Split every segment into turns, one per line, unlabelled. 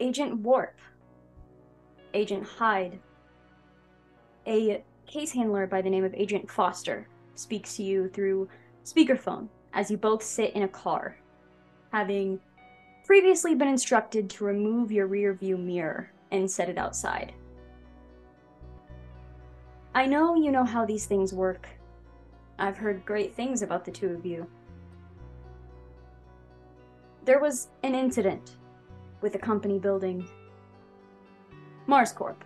Agent Warp, Agent Hyde, a case handler by the name of Agent Foster speaks to you through speakerphone as you both sit in a car, having previously been instructed to remove your rear view mirror and set it outside. I know you know how these things work. I've heard great things about the two of you. There was an incident with a company building Mars Corp,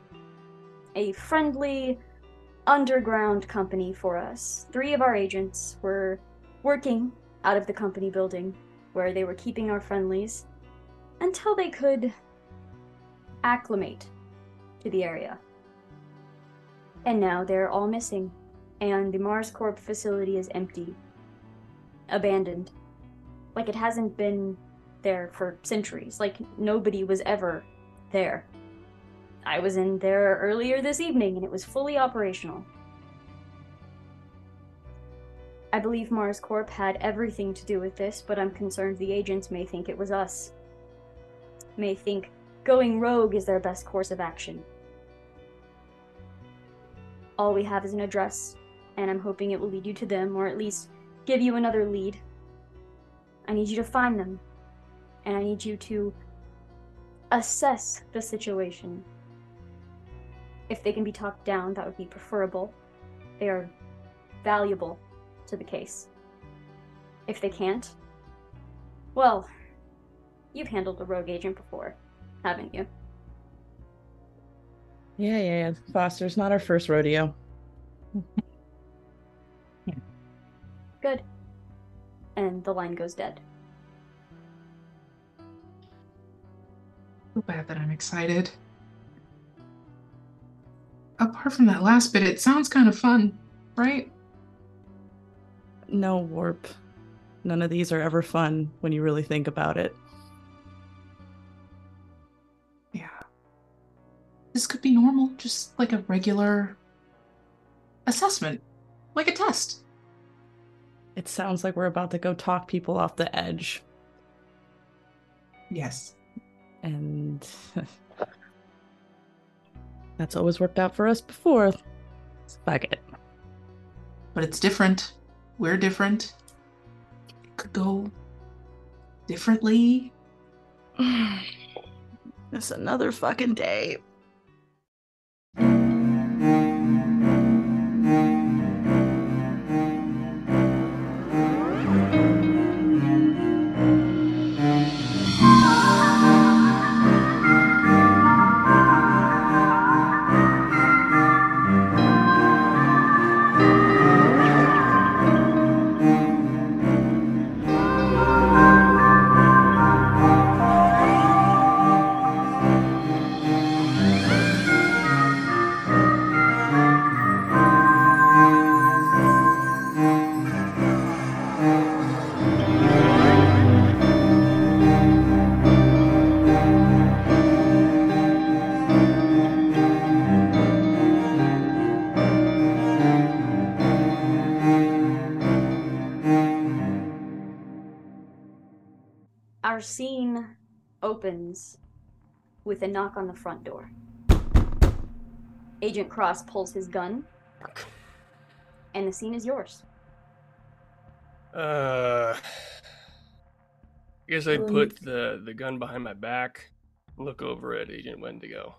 a friendly underground company for us. Three of our agents were working out of the company building where they were keeping our friendlies until they could acclimate to the area. And now they're all missing, and the Mars Corp facility is empty, abandoned. Like it hasn't been there for centuries. Like nobody was ever there. I was in there earlier this evening and it was fully operational. I believe Mars Corp had everything to do with this, but I'm concerned the agents may think it was us. May think going rogue is their best course of action. All we have is an address, and I'm hoping it will lead you to them, or at least give you another lead. I need you to find them, and I need you to assess the situation. If they can be talked down, that would be preferable. They are valuable to the case. If they can't, well, you've handled a rogue agent before, haven't you?
Yeah, yeah, yeah. Foster's not our first rodeo.
Good. And the line goes dead.
So bad that I'm excited. Apart from that last bit, it sounds kind of fun, right?
No warp. None of these are ever fun when you really think about it.
Yeah. This could be normal, just like a regular assessment, like a test.
It sounds like we're about to go talk people off the edge.
Yes.
And that's always worked out for us before. So fuck it.
But it's different. We're different. It could go differently.
It's another fucking day.
Scene opens with a knock on the front door. Agent Cross pulls his gun, and the scene is yours.
Uh, I guess I'd put the, the gun behind my back, look over at Agent Wendigo.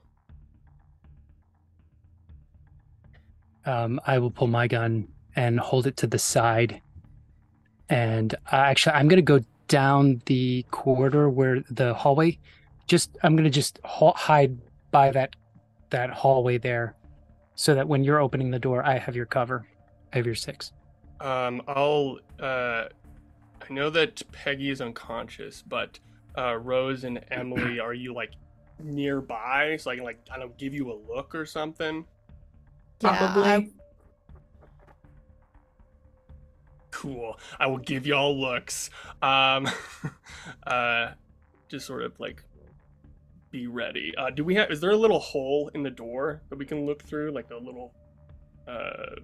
Um, I will pull my gun and hold it to the side. And uh, actually, I'm going to go down the corridor where the hallway. Just I'm going to just ha- hide by that that hallway there, so that when you're opening the door, I have your cover. I have your six.
Um, I'll. Uh, I know that Peggy is unconscious, but uh, Rose and Emily, are you like nearby so I can like kind of give you a look or something?
Probably.
I-
Cool. I will give y'all looks. Um, uh, just sort of like be ready. Uh, do we have? Is there a little hole in the door that we can look through, like a little uh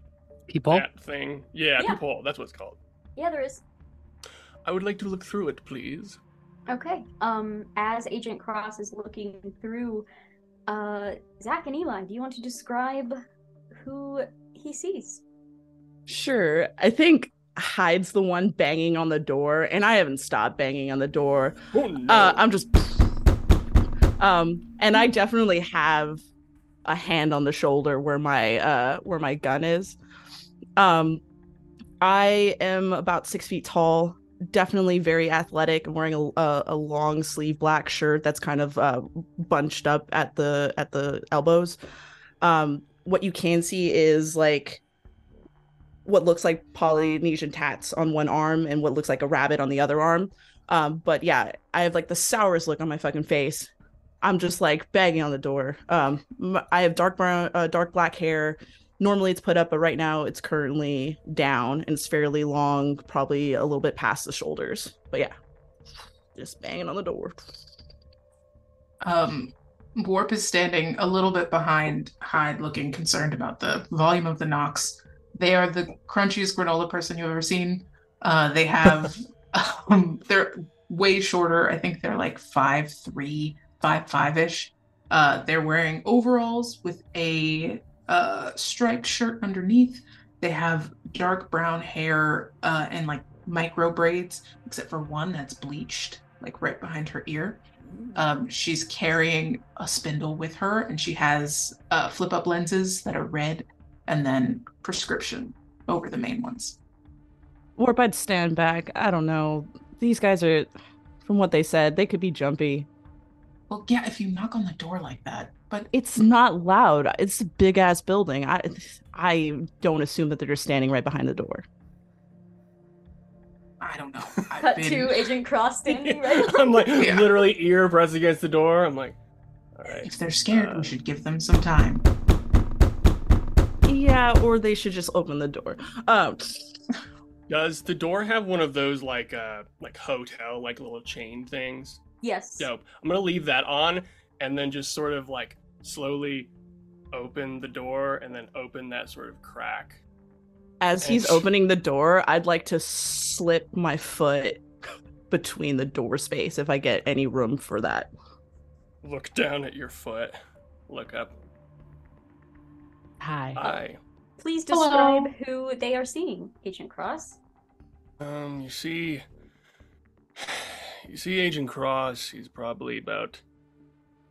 People.
that thing? Yeah,
Yeah.
peephole. That's what it's called.
Yeah, there is.
I would like to look through it, please.
Okay. Um, as Agent Cross is looking through, uh, Zak and Eli, do you want to describe who he sees?
Sure. I think Hyde's the one banging on the door, and I haven't stopped banging on the door.
Oh no!
Uh, I'm just. Um, and I definitely have a hand on the shoulder where my uh where my gun is. Um, I am about six feet tall, definitely very athletic. I'm wearing a, a, a long sleeve black shirt that's kind of uh, bunched up at the at the elbows. Um, what you can see is like what looks like Polynesian tats on one arm and what looks like a rabbit on the other arm. Um, but yeah, I have like the sourest look on my fucking face. I'm just like banging on the door. Um, I have dark brown, uh, dark black hair. Normally it's put up, but right now it's currently down and it's fairly long, probably a little bit past the shoulders. But yeah, just banging on the door.
Um, Warp is standing a little bit behind Hyde, looking concerned about the volume of the knocks. They are the crunchiest granola person you've ever seen. Uh, they have, um, they're way shorter. I think they're like five three, five five ish. Uh, they're wearing overalls with a uh, striped shirt underneath. They have dark brown hair uh, and like micro braids, except for one that's bleached, like right behind her ear. Um, she's carrying a spindle with her, and she has uh, flip up lenses that are red, and then prescription over the main ones.
Warp, I'd stand back. I don't know. These guys are, from what they said, they could be jumpy.
Well, yeah, if you knock on the door like that, but
It's not loud. It's a big ass building. I I don't assume that they're just standing right behind the door.
I don't know. I've
Cut
been-
to Agent Cross standing right.
I'm like
Yeah.
literally ear pressed against the door. I'm like, all right.
If they're scared,
Uh,
we should give them some time.
Yeah, or they should just open the door. Um,
Does the door have one of those like uh like hotel like little chain things?
Yes.
Dope. I'm gonna leave that on and then just sort of like slowly open the door and then open that sort of crack.
as he's
And-
opening the door, I'd like to slip my foot between the door space if I get any room for that.
Look down at your foot. Look up.
Hi.
Hi.
Please
Hello.
describe who they are seeing, Agent Cross.
Um, you see, you see Agent Cross. He's probably about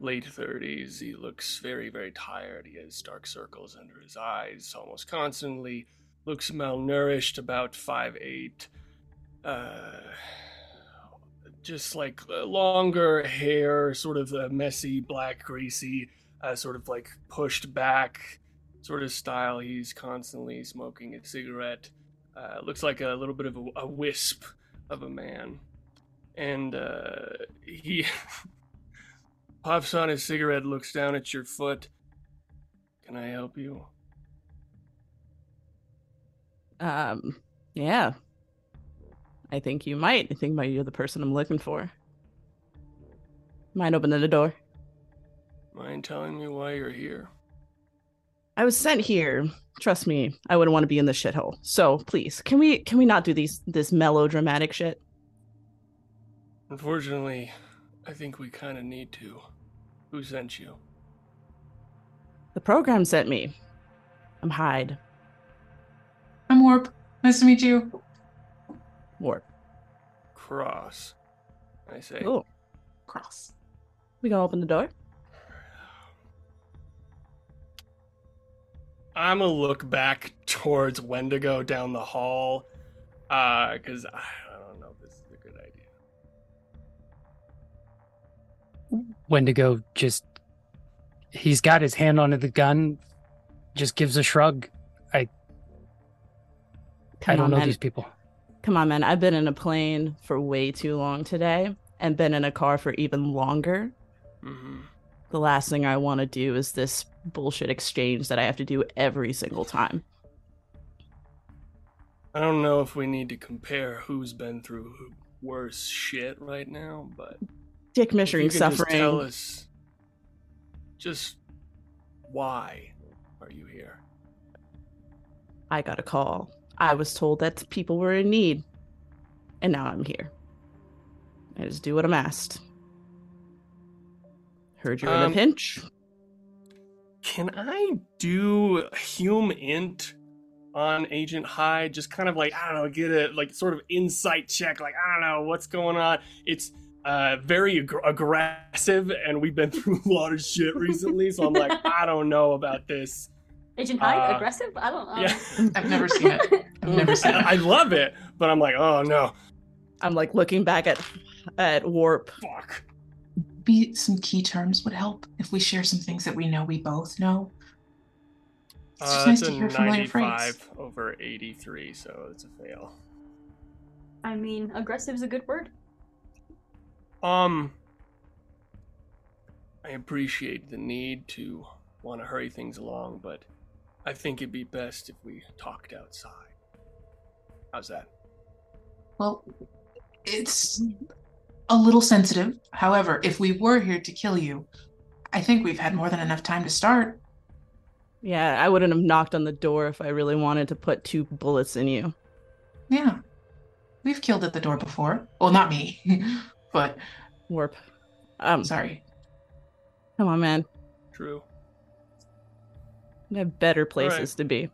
late thirties. He looks very, very tired. He has dark circles under his eyes almost constantly. Looks malnourished. About five eight. Uh, just like uh, longer hair, sort of a messy, black, greasy, uh, sort of like pushed back, sort of style. He's constantly smoking a cigarette. Uh, looks like a little bit of a, a wisp of a man. And uh, he puffs on his cigarette, looks down at your foot. Can I help you?
Um, yeah. I think you might. I think you're the person I'm looking for. Mind opening the door?
Mind telling me why you're here?
I was sent here. Trust me, I wouldn't want to be in this shithole. So please, can we can we not do these this melodramatic shit?
Unfortunately, I think we kind of need to. Who sent you?
The program sent me. I'm Hyde.
I'm Warp. Nice to meet you.
Warp.
Cross. I say.
Cool.
Cross.
We gonna open the door?
I'm gonna look back towards Wendigo down the hall, uh, because I don't know if this is a good idea.
Wendigo just he's got his hand on the gun, just gives a shrug. I
Come
I don't
on,
know
man.
these people.
Come on, man. I've been in a plane for way too long today and been in a car for even longer.
Mm-hmm.
The last thing I want to do is this bullshit exchange that I have to do every single time.
I don't know if we need to compare who's been through worse shit right now, but
Dick measuring
could just
suffering.
tell us just why are you here?
I got a call. I was told that people were in need. And now I'm here. I just do what I'm asked. Heard you're in
Um,
a pinch.
Can I do HUMINT on Agent Hyde? Just kind of like, I don't know, get a like sort of insight check. Like, I don't know what's going on. It's uh, very ag- aggressive, and we've been through a lot of shit recently. So I'm like, I don't know about this.
Agent Hyde,
Uh,
aggressive? I don't know.
Yeah,
I've never seen it. I've never seen
I, I love it, but I'm like, oh no,
I'm like looking back at at Warp.
fuck.
Maybe some key terms would help if we share some things that we know we both know. It's just
Uh,
nice to hear a familiar
95
phrase.
over 83, so it's a fail.
I mean, aggressive is a good word.
Um, I appreciate the need to want to hurry things along, but I think it'd be best if we talked outside. How's that?
Well, it's a little sensitive. However, if we were here to kill you, I think we've had more than enough time to start.
Yeah, I wouldn't have knocked on the door if I really wanted to put two bullets in you.
Yeah. We've killed at the door before. Well, not me, but
Warp. Um,
sorry.
come on, man.
True.
We have better places
Alright.
to be.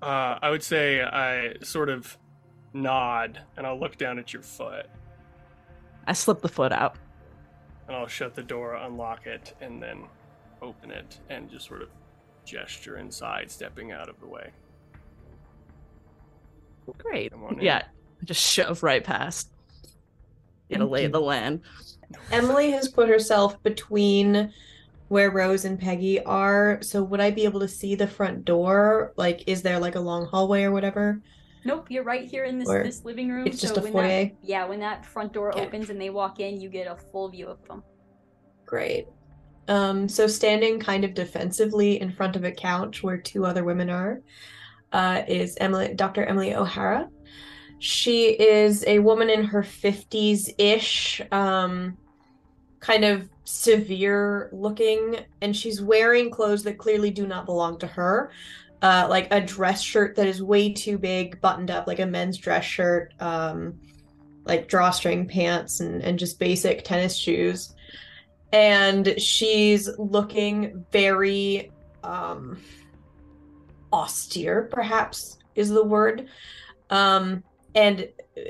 Uh, I would say I sort of nod and I'll look down at your foot
I slip the foot out.
and I'll shut the door, unlock it, and then open it and just sort of gesture inside, stepping out of the way.
Great.
Come on in.
Yeah, just shove right past. Get a
Thank
lay the land.
Emily has put herself between where Rose and Peggy are. So would I be able to see the front door? Like, is there like a long hallway or whatever?
Nope, you're right here in this
Or
this living room.
it's just
so
a
when
foyer?
That, yeah, when that front door opens and they walk in, you get a full view of them.
Great. Um, so standing kind of defensively in front of a couch where two other women are, uh, is Emily, Dr. Emily O'Hara. She is a woman in her 50s ish, um, kind of severe looking, and she's wearing clothes that clearly do not belong to her. Uh, like a dress shirt that is way too big, buttoned up, like a men's dress shirt, um, like drawstring pants, and, and just basic tennis shoes. And she's looking very um austere perhaps is the word. Um and uh,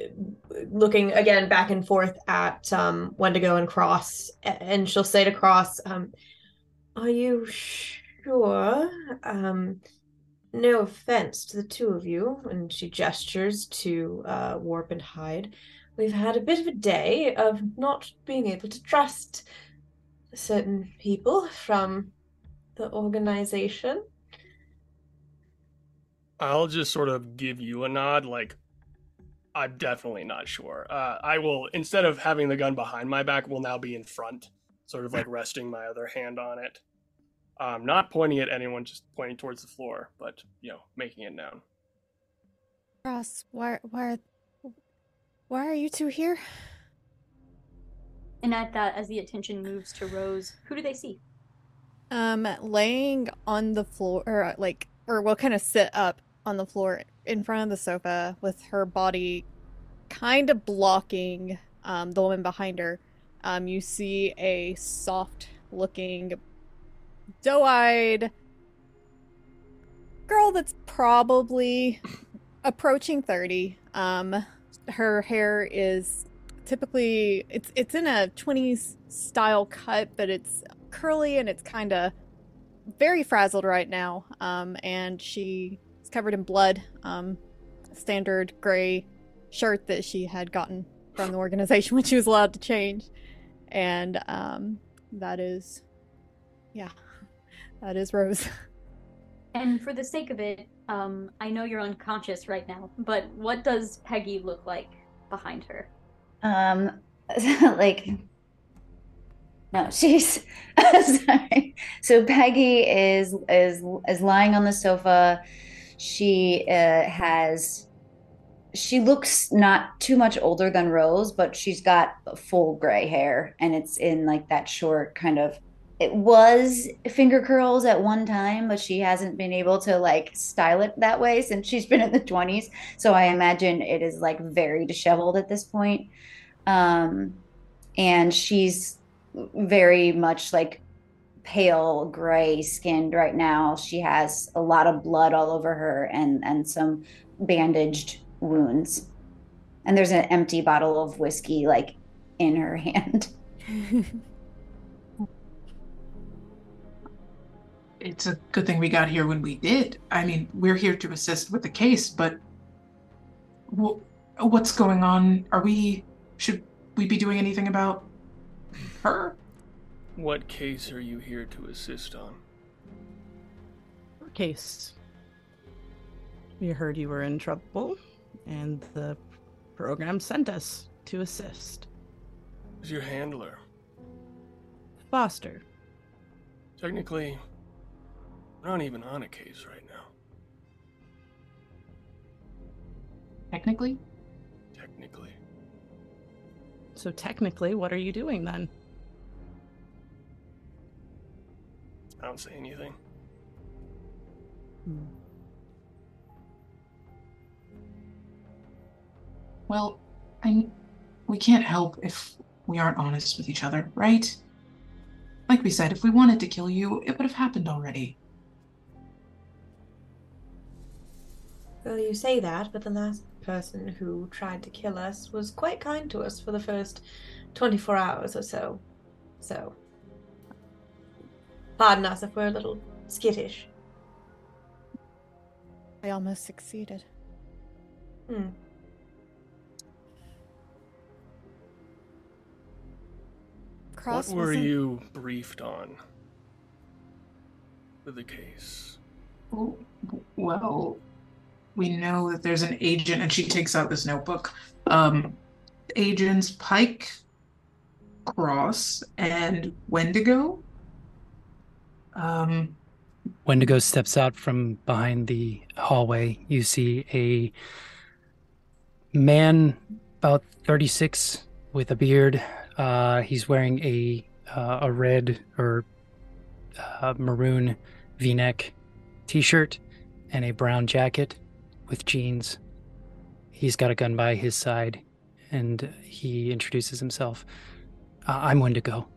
looking again back and forth at um wendigo and cross. And she'll say to cross um are you sure um no offense to the two of you and she gestures to uh warp and Hyde we've had a bit of a day of not being able to trust certain people from the organization.
I'll just sort of give you a nod, like I'm definitely not sure. Uh, I will instead of having the gun behind my back, will now be in front, sort of like resting my other hand on it. Um, not pointing at anyone, just pointing towards the floor, but you know, making it known.
Ross, why, why, are- why are you two here?
And at that, as the attention moves to Rose, who do they see?
Um, laying on the floor, or like, or will kind of sit up on the floor in front of the sofa with her body kind of blocking um, the woman behind her. Um, you see a soft-looking, doe-eyed girl that's probably approaching thirty. Um, her hair is typically it's it's in a 20s style cut but it's curly and it's kind of very frazzled right now. Um and she is covered in blood um standard gray shirt that she had gotten from the organization when she was allowed to change. And um that is yeah that is rose
And for the sake of it, um, I know you're unconscious right now, but what does Peggy look like behind her?
Um, like, no, she's sorry. So Peggy is is is lying on the sofa. She uh, has. She looks not too much older than Rose, but she's got full gray hair, and it's in like that short kind of. It was finger curls at one time, but she hasn't been able to like style it that way since she's been in the twenties. So I imagine it is like very disheveled at this point Um, and she's very much like pale gray skinned right now. She has a lot of blood all over her and and some bandaged wounds. And there's an empty bottle of whiskey like in her hand.
It's a good thing we got here when we did. I mean, we're here to assist with the case, but wh- what's going on? Are we should we be doing anything about her?
What case are you here to assist on?
Our case. We heard you were in trouble, and the program sent us to assist.
Who's your handler?
Foster.
Technically, we're not even on a case right now.
Technically?
Technically.
So technically, what are you doing then?
I don't say anything. Hmm.
Well, I we can't help if we aren't honest with each other, right? Like we said, if we wanted to kill you, it would have happened already.
Well, you say that, but the last person who tried to kill us was quite kind to us for the first 24 hours or so. So, pardon us if we're a little skittish.
I almost succeeded.
Hmm.
Cross
what were you briefed on with the case?
Oh, Well, we know that there's an agent, and she takes out this notebook. Um, agents Pike, Cross, and Wendigo. Um,
Wendigo steps out from behind the hallway. You see a man about 36 with a beard. Uh, he's wearing a uh, a red or uh, maroon V-neck t-shirt and a brown jacket with jeans. He's got a gun by his side, and he introduces himself. Uh, I'm Wendigo.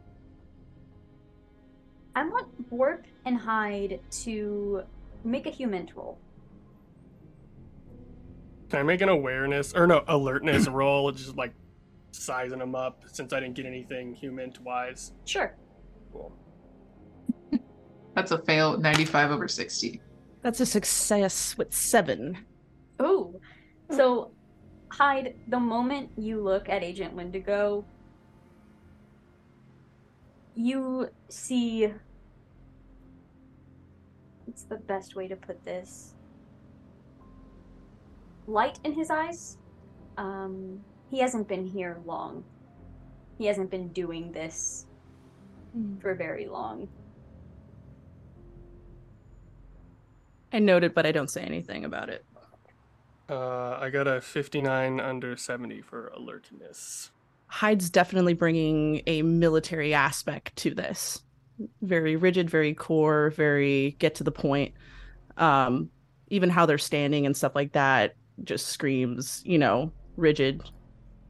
I want Warp and Hyde to make a HUMINT roll.
Can I make an awareness or no alertness roll? Just like sizing them up since I didn't get anything human wise.
Sure.
Cool.
that's a fail, 95 over 60.
That's a success with seven.
Ooh. So, Hyde, the moment you look at Agent Wendigo, you see. It's the best way to put this? Light in his eyes. Um, he hasn't been here long. He hasn't been doing this for very long.
I noted, but I don't say anything about it.
Uh, I got a 59 under 70 for alertness.
Hyde's definitely bringing a military aspect to this. Very rigid, very core, very get to the point. Um, even how they're standing and stuff like that just screams, you know, rigid,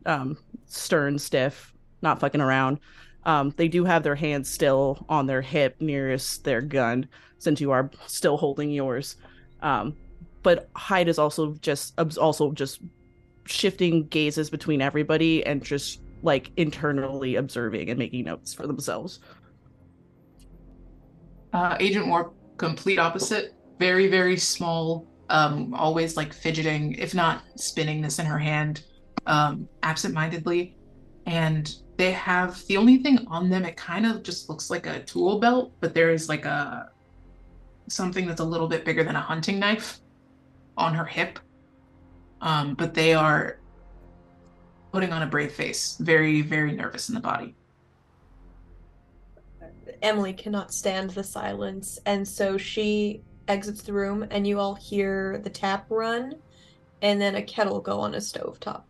um, stern, stiff, not fucking around. Um, they do have their hands still on their hip nearest their gun, since you are still holding yours. Um, but Hyde is also just also just shifting gazes between everybody and just like internally observing and making notes for themselves.
Uh, Agent Warp, complete opposite. Very, very small. Um, always like fidgeting, if not spinning this in her hand, um, absent-mindedly. And they have the only thing on them. It kind of just looks like a tool belt, but there is like a something that's a little bit bigger than a hunting knife on her hip. Um, but they are putting on a brave face, very, very nervous in the body.
Emily cannot stand the silence, and so she exits the room, and you all hear the tap run, and then a kettle go on a stovetop.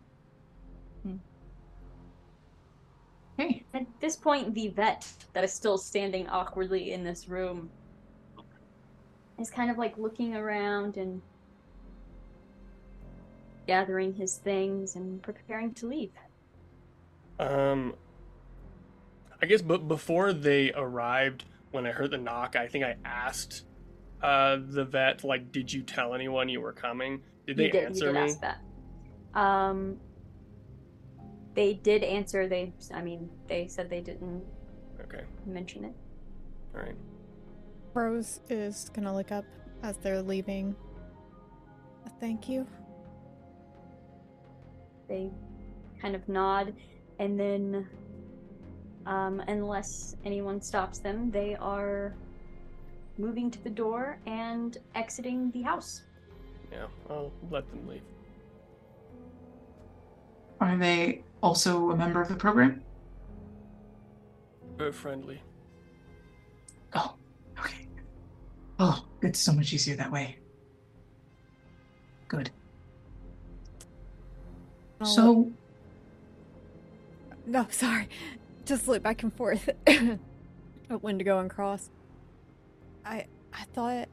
Hey,
At this point, the vet that is still standing awkwardly in this room is kind of like looking around and gathering his things and preparing to leave.
Um, I guess, but before they arrived, when I heard the knock, I think I asked uh, the vet, like, "Did you tell anyone you were coming?" Did they
you did,
answer
you did
me?
ask that. Um, they did answer. They, I mean, they said they didn't
Okay,
mention it.
all right.
Rose is gonna look up as they're leaving. Thank you.
They kind of nod, and then, um, unless anyone stops them, they are moving to the door and exiting the house.
Yeah, I'll let them leave.
Are they also a member of the program?
Very friendly.
Oh, okay. Oh, it's so much easier that way. Good.
I'll
So,
No, sorry. Just look back and forth at Wendigo and Cross. I I thought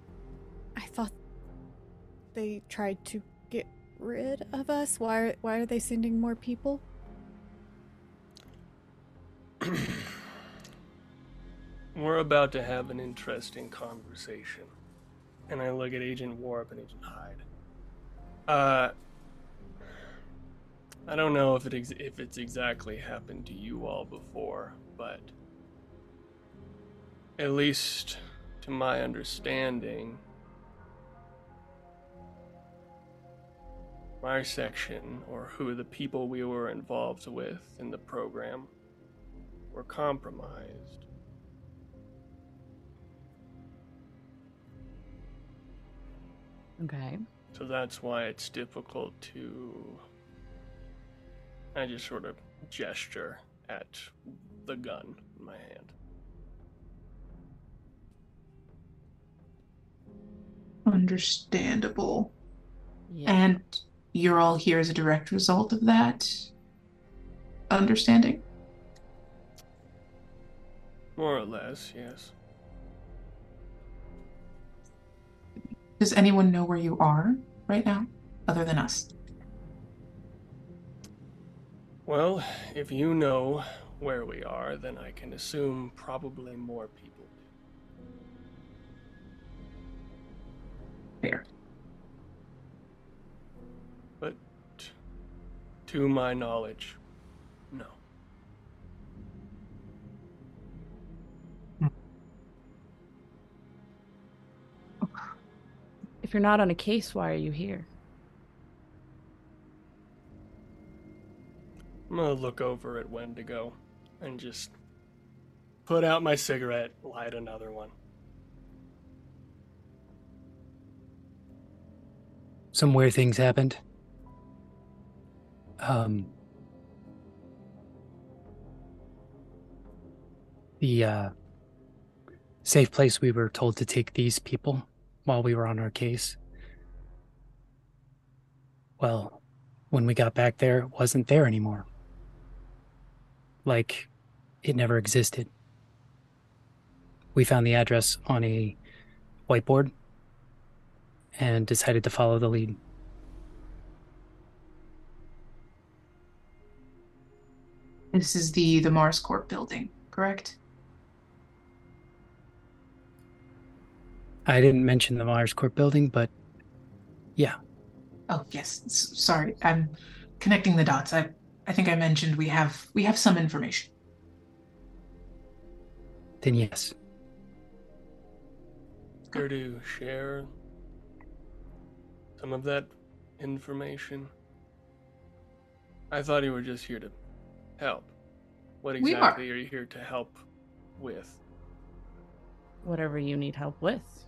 I thought they tried to get rid of us. Why why are they sending more people?
We're about to have an interesting conversation. And I look at Agent Warp and Agent Hyde. Uh, I don't know if it ex- if it's exactly happened to you all before, but at least to my understanding, my section or who the people we were involved with in the program were compromised.
Okay.
So that's why it's difficult to. I just sort of gesture at the gun in my hand.
understandable.
Yeah.
And you're all here as a direct result of that understanding?
More or less, yes.
Does anyone know where you are right now, other than us?
Well, if you know where we are, then I can assume probably more people do.
Fair.
But to my knowledge, no.
If you're not on a case, why are you here?
I'm gonna look over at Wendigo and just put out my cigarette, light another one.
Some weird things happened. Um, the uh, safe place we were told to take these people while we were on our case. Well, when we got back there, it wasn't there anymore. Like, it never existed. We found the address on a whiteboard and decided to follow the lead.
This is the the Mars Corp building, correct?
I didn't mention the Mars Corp building, but yeah,
Oh yes. Sorry, I'm connecting the dots. I I think I mentioned we have we have some information.
then yes.
Care to share some of that information? I thought you were just here to help. What
We are.
exactly are you here to help with?
Whatever you need help with.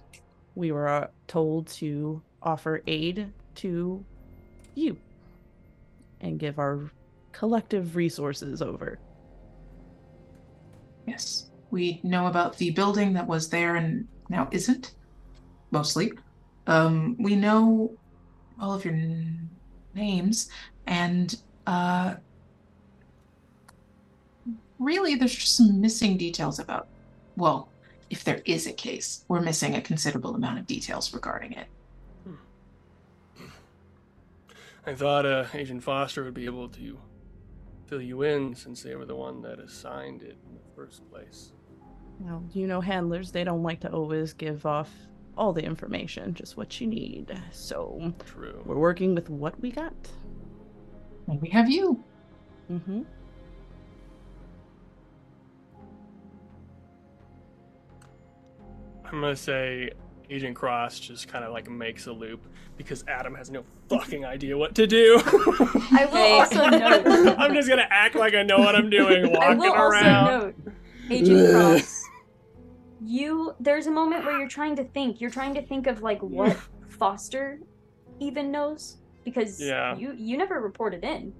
We were uh, told to offer aid to you and give our collective resources over.
Yes, we know about the building that was there and now isn't, mostly. Um, we know all of your n- names, and uh, really, there's just some missing details about. Well, if there is a case, we're missing a considerable amount of details regarding it.
I thought uh, Agent Foster would be able to fill you in since they were the one that assigned it in the first place.
Well, you know, handlers, they don't like to always give off all the information, just what you need. So
True.
we're working with what we got.
And we have you.
Mm-hmm.
I'm gonna say Agent Cross just kind of like makes a loop because Adam has no fucking idea what to do.
I will
Hey.
also note.
I'm just gonna act like I know what I'm doing,
I
walking
will also
around.
note, Agent Cross. You there's a moment where you're trying to think. You're trying to think of like what Foster even knows because
Yeah.
you you never reported in.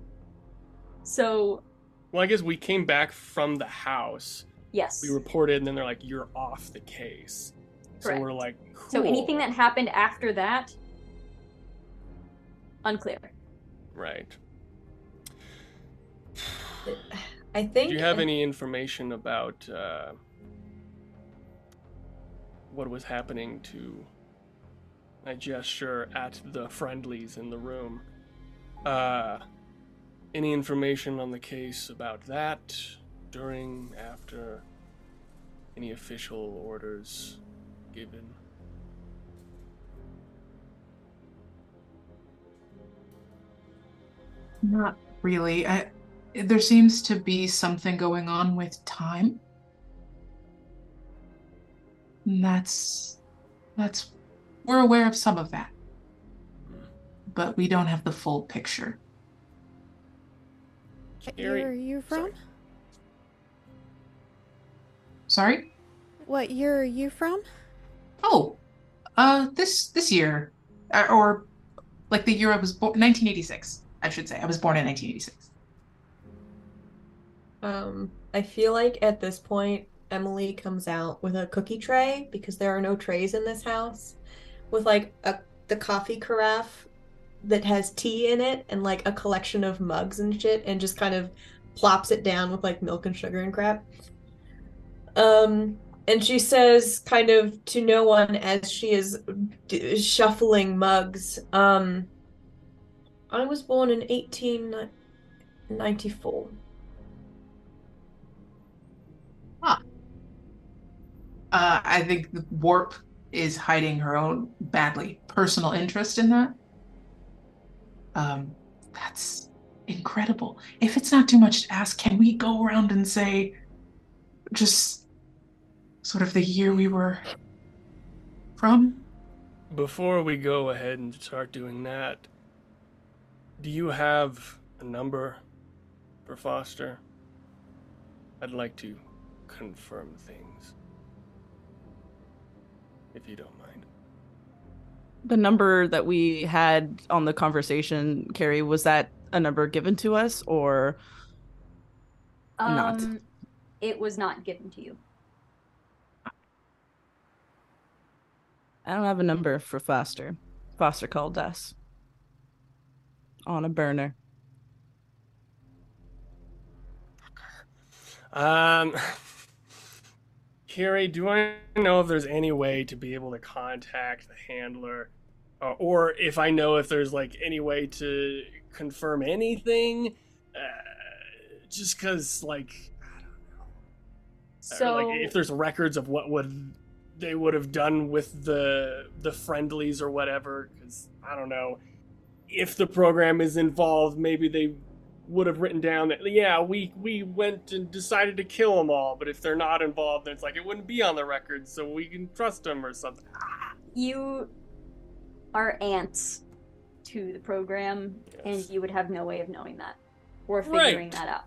So
Well, I guess we came back from the house.
yes.
We reported, and then they're like, "You're off the case." Correct. So we're
Correct.
like,
So anything that happened after that, unclear.
right.
I think.
Do you have any information about uh, what was happening to? I gesture at the friendlies in the room. Uh, any information on the case about that during, after, any official orders given?
Not really. I, there seems to be something going on with time. And that's that's we're aware of some of that. But we don't have the full picture.
What year are you from?
sorry.
Sorry?
What year are you from?
Oh, uh, this this year, uh, or like the year I was born, 1986. I should say I was born in 1986.
Um, I feel like at this point, Emily comes out with a cookie tray because there are no trays in this house, with like a the coffee carafe that has tea in it and like a collection of mugs and shit, and just kind of plops it down with like milk and sugar and crap. Um, and she says, kind of to no one as she is d- shuffling mugs, um, I was born in 1894.
Uh, I think the warp is hiding her own badly personal interest in that. Um, that's incredible. If it's not too much to ask, can we go around and say, just sort of the year we were from?
Before we go ahead and start doing that, do you have a number for Foster? I'd like to confirm things. If you don't mind.
The number that we had on the conversation, Carrie, was that a number given to us or Not.
Um, it was not given to you.
I don't have a number for Foster. Foster called us. On a burner.
Um, Carrie, do I know if there's any way to be able to contact the handler, uh, or if I know if there's like any way to confirm anything? Uh, just because, like, I don't know. Or,
So
like, if there's records of what would they would have done with the the friendlies or whatever, because I don't know if the program is involved. Maybe they would have written down that yeah we we went and decided to kill them all but if they're not involved then it's like it wouldn't be on the record so we can trust them or something
you are ants to the program, and you would have no way of knowing that or
Right.
figuring that out.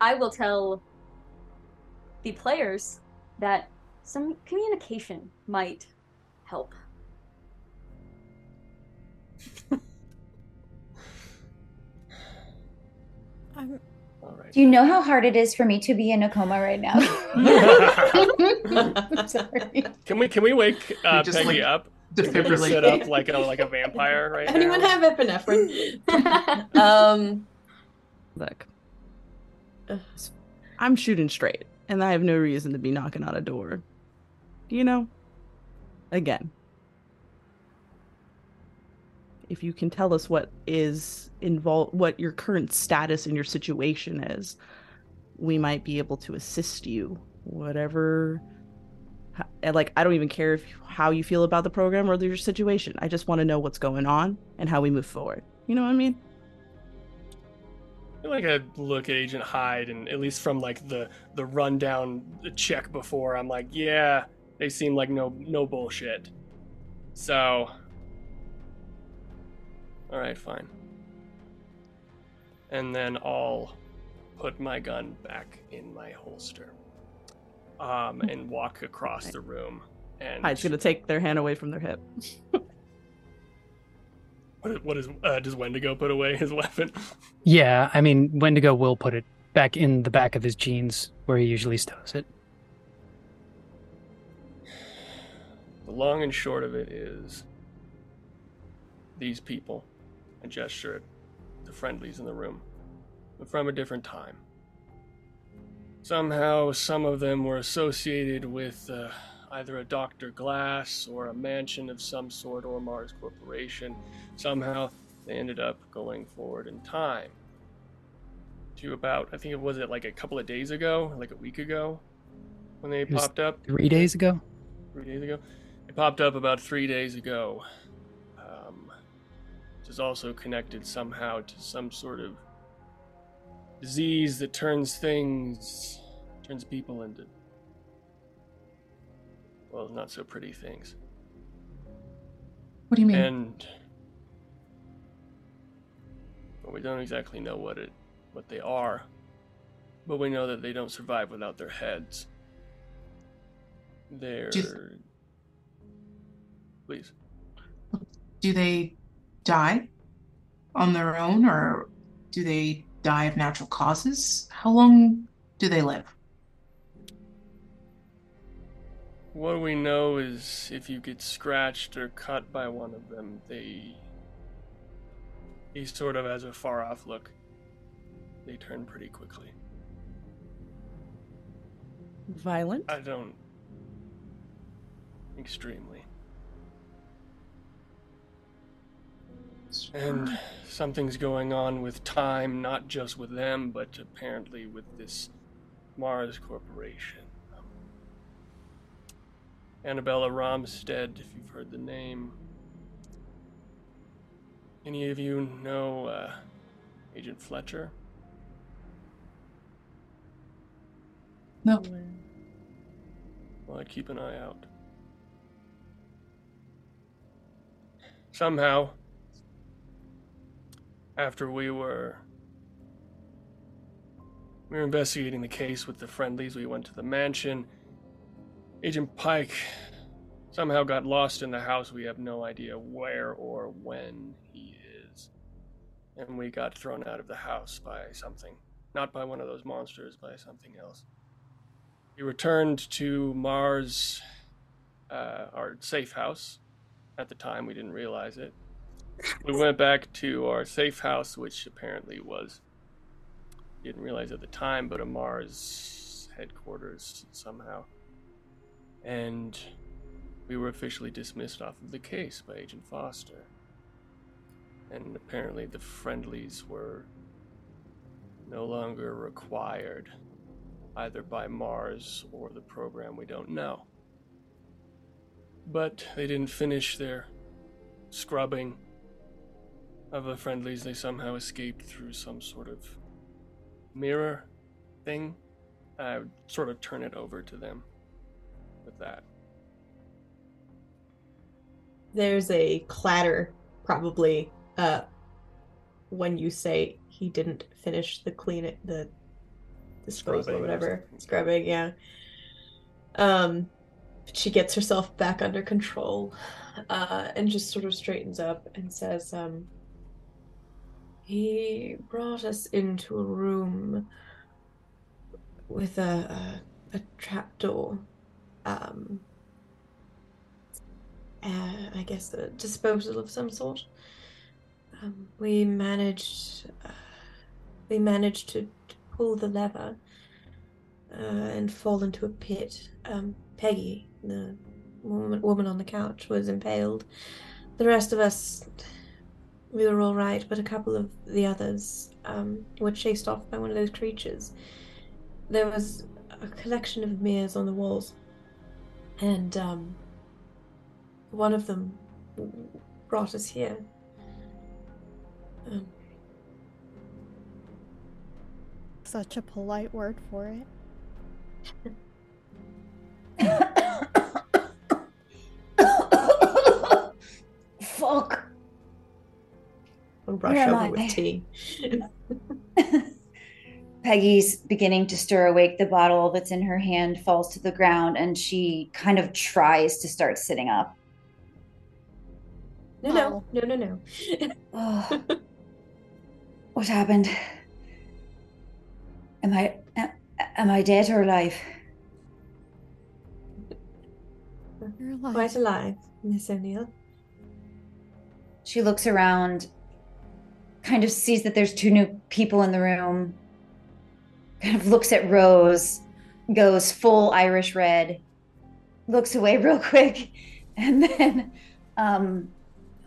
I will tell the players that some communication might help.
I'm,
all right
Do you know how hard it is for me to be in a coma right now? Sorry.
can we can we wake uh,
just,
Peggy
like,
up Can
Defibrillate.
sit up like a like a vampire right
Anyone
now
have epinephrine? um,
Look, I'm shooting straight, and I have no reason to be knocking on a door. You know? Again. If you can tell us what is involved, what your current status in your situation is, we might be able to assist you. Whatever, h- like I don't even care if how you feel about the program or your situation. I just want to know what's going on and how we move forward. You know what I mean?
Like I look at Agent Hyde, and at least from like the the rundown check before, I'm like, yeah, they seem like no no bullshit. So, all right, fine. And then I'll put my gun back in my holster, um, and walk across the room. And
Hyde's gonna take their hand away from their hip.
what, what is uh, does Wendigo put away his weapon?
Yeah, I mean, Wendigo will put it back in the back of his jeans where he usually stows it.
The long and short of it is these people, I gesture at the friendlies in the room, but from a different time. Somehow, some of them were associated with uh, either a Dr. Glass or a mansion of some sort or Mars Corporation. Somehow, they ended up going forward in time to about, I think it was it like a couple of days ago, like a week ago, when they popped up
Three days ago?
three days ago. It popped up about three days ago. Which is also connected somehow to some sort of disease that turns things, turns people into, well, not so pretty things.
What do you mean?
And well, we don't exactly know what it, what they are, but we know that they don't survive without their heads. They're.
Do you-
Please.
do they die on their own or do they die of natural causes? How long do they live?
What we know is if you get scratched or cut by one of them, they. He sort of has a far off look. They turn pretty quickly.
Violent.
I don't. Extremely. And something's going on with time, not just with them, but apparently with this Mars Corporation. Annabella Romstead, if you've heard the name. Any of you know uh, Agent Fletcher?
No.
Well, I'd keep an eye out. Somehow, after we were we were investigating the case with the friendlies, we went to the mansion. Agent Pike somehow got lost in the house. We have no idea where or when he is. And we got thrown out of the house by something. Not by one of those monsters, by something else. We returned to Mars, uh, our safe house. At the time, we didn't realize it. We went back to our safe house, which apparently was, didn't realize at the time, but a Mars headquarters somehow. And we were officially dismissed off of the case by Agent Foster. And apparently, the friendlies were no longer required either by Mars or the program, we don't know. But they didn't finish their scrubbing of the friendlies. They somehow escaped through some sort of mirror thing. I would sort of turn it over to them with that.
There's a clatter, probably, uh, when you say he didn't finish the clean it, the disposal
Scrubbing
or
or
whatever,
something.
scrubbing. Yeah. Um, she gets herself back under control, uh, and just sort of straightens up and says, um, he brought us into a room with a a, a trapdoor. Um, uh, I guess a disposal of some sort. Um, we managed, uh, we managed to, to pull the lever uh, and fall into a pit. Um, Peggy, the woman, woman on the couch, was impaled. The rest of us we were all right, but a couple of the others um, were chased off by one of those creatures. There was a collection of mirrors on the walls, and um, one of them brought us here. Um,
Such a polite word for it.
Fuck.
I'll brush
Where
over with tea.
Peggy's beginning to stir awake. The bottle that's in her hand falls to the ground, and she kind of tries to start sitting up.
No, no, oh. no, no, no.
Oh, what happened? Am I am, am I dead or alive?
You're alive.
Quite alive, Miss O'Neill.
She looks around, kind of sees that there's two new people in the room, kind of looks at Rose, goes full Irish red, looks away real quick, and then, um,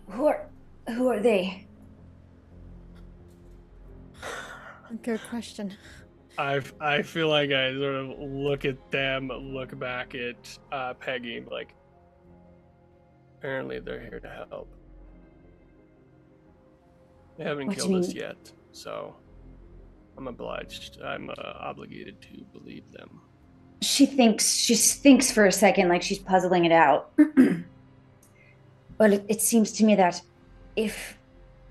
who are who are they?
Good question.
I I feel like I sort of look at them, look back at uh, Peggy, like, apparently they're here to help. They haven't
What
killed us yet, so I'm obliged. I'm uh, obligated to believe them.
She thinks she thinks for a second, like she's puzzling it out. but it, it seems to me that if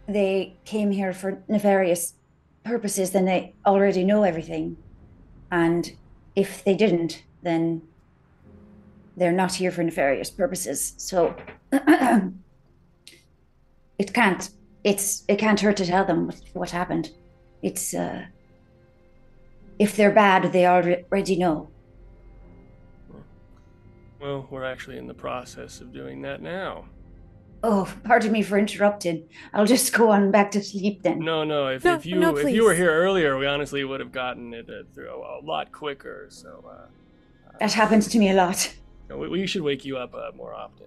they came here for nefarious purposes, then they already know everything. And if they didn't, then they're not here for nefarious purposes. So it can't it's it can't hurt to tell them what, what happened. It's uh if they're bad, they already know.
Well, we're actually in the process of doing that now.
Oh, pardon me for interrupting. I'll just go on back to sleep then.
No, no. If,
No,
if you
no,
if you were here earlier, we honestly would have gotten it uh, through a, a lot quicker. So uh,
That happens to me a lot.
we, we should wake you up uh, more often.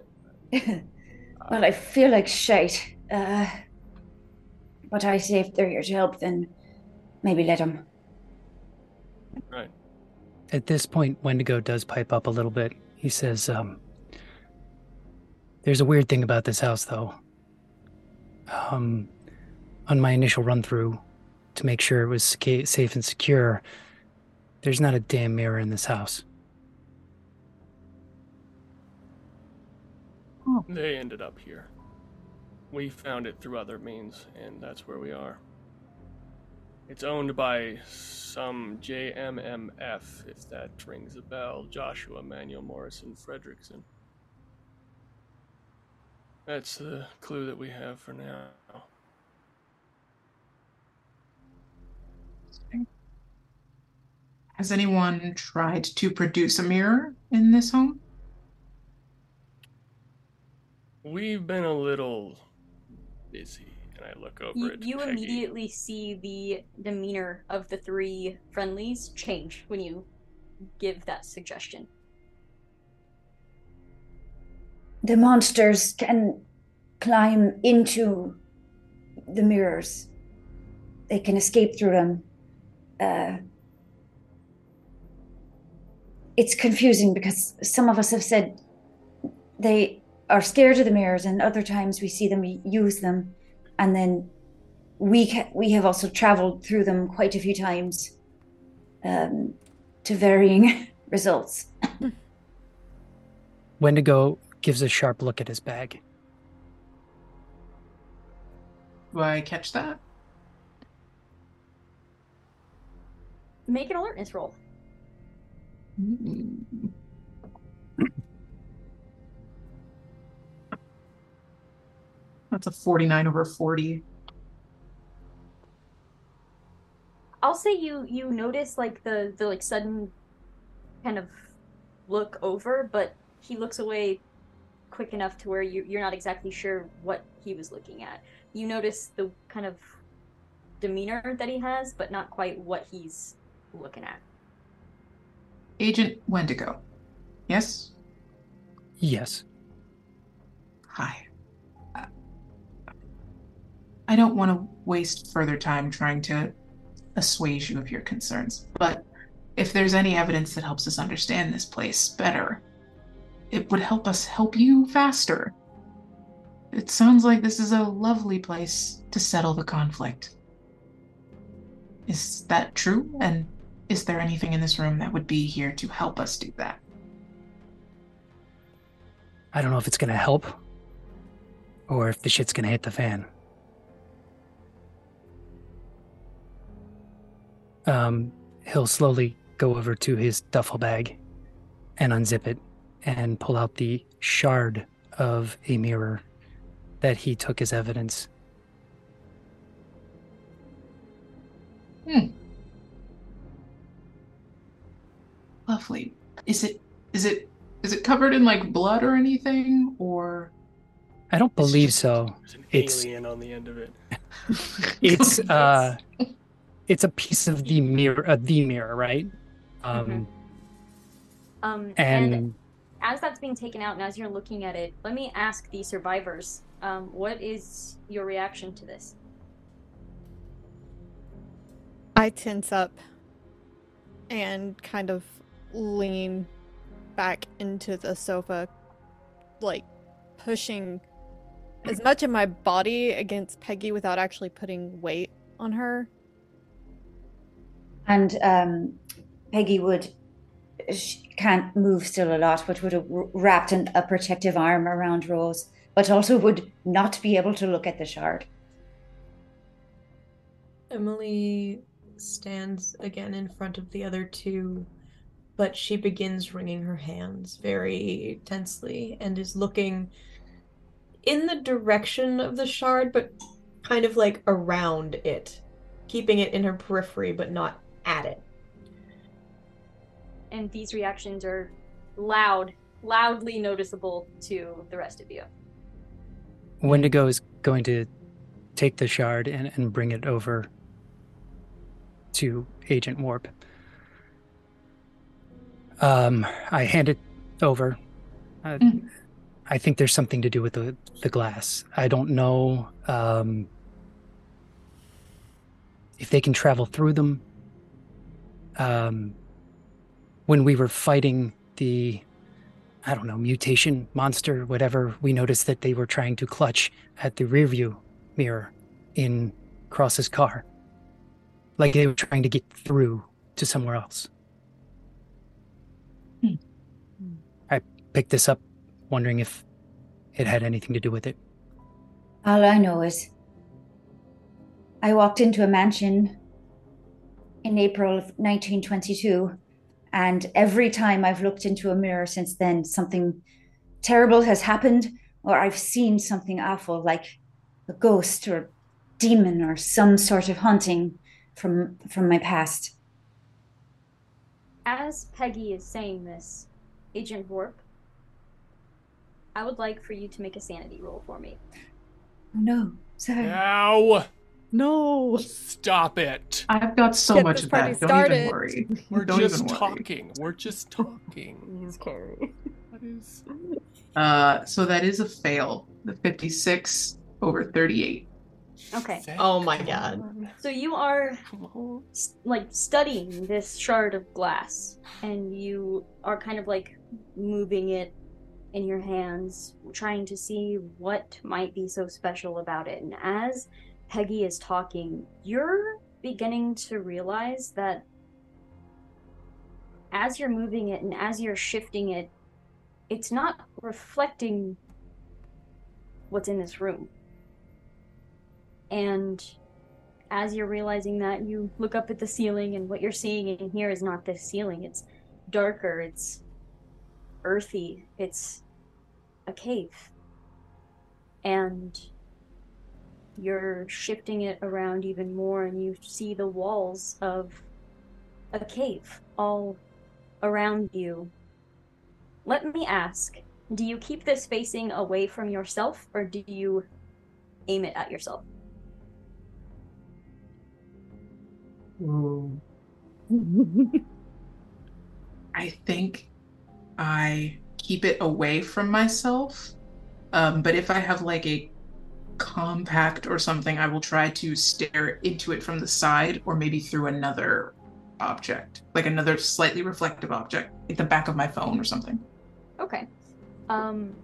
well, I feel like shite. But I say if they're here to help, then maybe let them.
Right.
At this point, Wendigo does pipe up a little bit. He says, um, There's a weird thing about this house, though. Um, on my initial run through to make sure it was sca- safe and secure, there's not a damn mirror in this house.
They ended up here. We found it through other means, and that's where we are. It's owned by some JMMF, if that rings a bell. Joshua Manuel Morrison Fredrickson. That's the clue that we have for now.
Has anyone tried to produce a mirror in this home?
We've been a little busy, and I look over
You,
at
you
Peggy.
immediately see the demeanor of the three friendlies change when you give that suggestion.
The monsters can climb into the mirrors. They can escape through them. Uh, it's confusing because some of us have said they are scared of the mirrors, and other times we see them use them, and then we ca- we have also traveled through them quite a few times, um, to varying results.
Wendigo gives a sharp look at his bag.
Do I catch that?
Make an alertness roll.
Mm. That's a 49 over 40.
I'll say you you notice like the the like sudden kind of look over, but he looks away quick enough to where you you're not exactly sure what he was looking at. You notice the kind of demeanor that he has, but not quite what he's looking at.
Agent Wendigo. Yes?
Yes.
Hi. I don't want to waste further time trying to assuage you of your concerns, but if there's any evidence that helps us understand this place better, it would help us help you faster. It sounds like this is a lovely place to settle the conflict. Is that true? And is there anything in this room that would be here to help us do that?
I don't know if it's gonna help or if the shit's gonna hit the fan. Um, he'll slowly go over to his duffel bag and unzip it and pull out the shard of a mirror that he took as evidence. Hmm.
Lovely. Is it is it is it covered in like blood or anything or
I don't believe
just-
so.
There's an
It's-
alien on the end of it.
It's uh it's a piece of the mirror uh, the mirror, right? Um
Um, and,
and
as that's being taken out and as you're looking at it, let me ask the survivors, um, what is your reaction to this?
I tense up and kind of lean back into the sofa, like pushing as much of my body against Peggy without actually putting weight on her.
And um, Peggy would, she can't move still a lot, but would have wrapped an, a protective arm around Rose, but also would not be able to look at the shard.
Emily stands again in front of the other two, but she begins wringing her hands very tensely and is looking in the direction of the shard, but kind of like around it, keeping it in her periphery, but not at it.
And these reactions are loud, loudly noticeable to the rest of you.
Wendigo is going to take the shard and, and bring it over to Agent Warp. Um, I hand it over. Uh,
Mm.
I think there's something to do with the, the glass. I don't know um, if they can travel through them. Um, when we were fighting the, I don't know, mutation monster, whatever, we noticed that they were trying to clutch at the rear view mirror in Cross's car. Like they were trying to get through to somewhere else.
Hmm.
I picked this up wondering if it had anything to do with it.
All I know is I walked into a mansion in April of 1922, and every time I've looked into a mirror since then, something terrible has happened, or I've seen something awful like a ghost or demon or some sort of haunting from from my past.
As Peggy is saying this, Agent Warp, I would like for you to make a sanity roll for me.
Oh no, sorry.
Ow!
No.
Stop it.
I've got so
Get
much
this
of
party
that. Don't
started.
even worry.
We're
Don't
just
worry.
talking. We're just talking.
He's scary.
What is?
Uh, so that is a fail. The 56 over 38.
Okay.
Zak,
Oh my
come
God.
So you are
Come on.
s- like studying this shard of glass and you are kind of like moving it in your hands trying to see what might be so special about it and as peggy is talking you're beginning to realize that as you're moving it and as you're shifting it it's not reflecting what's in this room and as you're realizing that, you look up at the ceiling, and what you're seeing in here is not the ceiling. It's darker, it's earthy, it's a cave. And you're shifting it around even more, and you see the walls of a cave all around you. Let me ask do you keep this facing away from yourself, or do you aim it at yourself?
I think I keep it away from myself. Um, but if I have like a compact or something, I will try to stare into it from the side or maybe through another object, like another slightly reflective object, like the back of my phone or something.
Okay. Um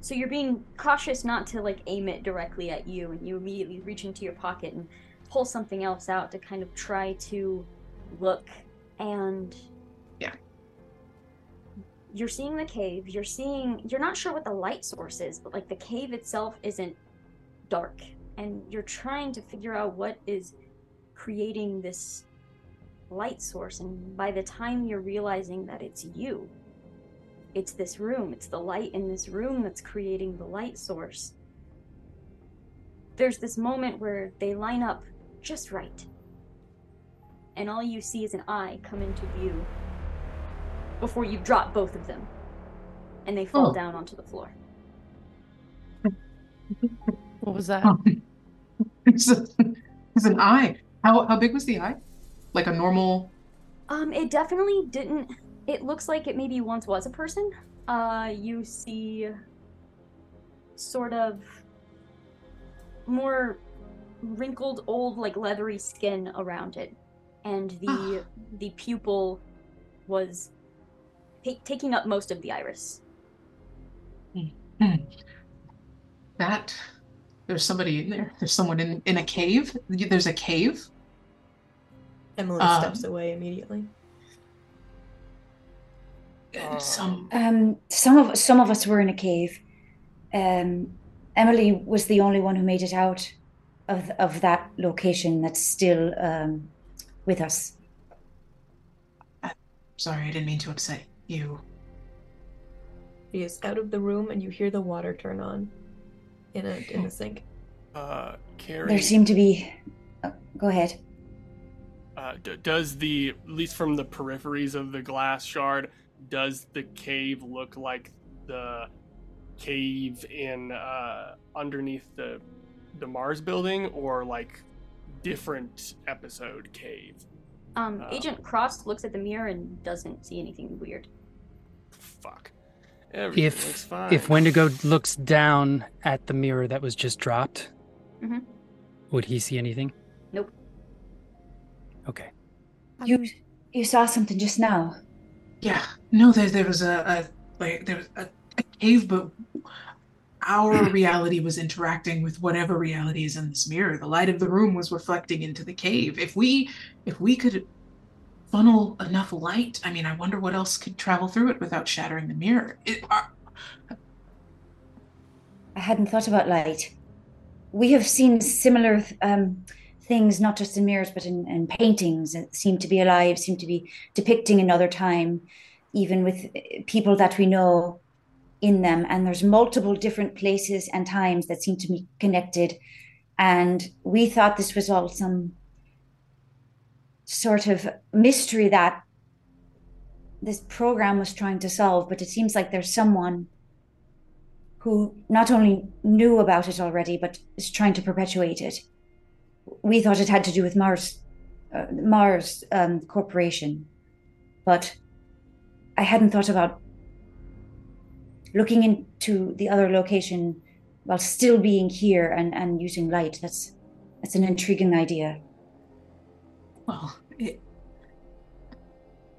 so you're being cautious not to like aim it directly at you and you immediately reach into your pocket and pull something else out to kind of try to look and
Yeah.
You're seeing the cave. You're seeing you're not sure what the light source is, but like the cave itself isn't dark and you're trying to figure out what is creating this light source and by the time you're realizing that it's you it's this room it's the light in this room that's creating the light source there's this moment where they line up just right and all you see is an eye come into view before you drop both of them and they fall
Oh.
down onto the floor
What was that?
Oh. it's, a, it's an eye. How how big was the eye? Like a normal.
Um, it definitely didn't. It looks like it maybe once was a person. Uh, you see sort of more wrinkled, old, like leathery skin around it, and the the pupil was ta- taking up most of the iris.
Hmm. That there's somebody in there. There's someone in in a cave. There's a cave.
Emily
Um,
steps away immediately.
Some
Um, some of some of us were in a cave. Um, Emily was the only one who made it out of of that location that's still um, with us.
sorry, I didn't mean to upset you.
He is out of the room, and you hear the water turn on in a in the sink.
Uh, Carrie,
There seem to be. oh, go ahead.
uh, d- does the at least from the peripheries of the glass shard, does the cave look like the cave in uh, underneath the the Mars building, or like different episode cave?
Um,
Oh.
Agent Cross looks at the mirror and doesn't see anything weird.
Fuck. Everything looks
If
fine.
if Wendigo looks down at the mirror that was just dropped,
Mhm.
would he see anything?
Nope.
Okay.
You you saw something just now.
Yeah. No, there there was a, a like there was a, a cave, but our reality was interacting with whatever reality is in this mirror. The light of the room was reflecting into the cave. If we if we could funnel enough light, I mean, I wonder what else could travel through it without shattering the mirror. It, uh,
I hadn't thought about light. We have seen similar um, things, not just in mirrors, but in, in paintings that seem to be alive, seem to be depicting another time, even with uh, people that we know in them. And there's multiple different places and times that seem to be connected. And we thought this was all some sort of mystery that this program was trying to solve, but it seems like there's someone who not only knew about it already, but is trying to perpetuate it. We thought it had to do with Mars, uh, Mars um, Corporation, but I hadn't thought about looking into the other location while still being here and, and using light. That's that's an intriguing idea.
well,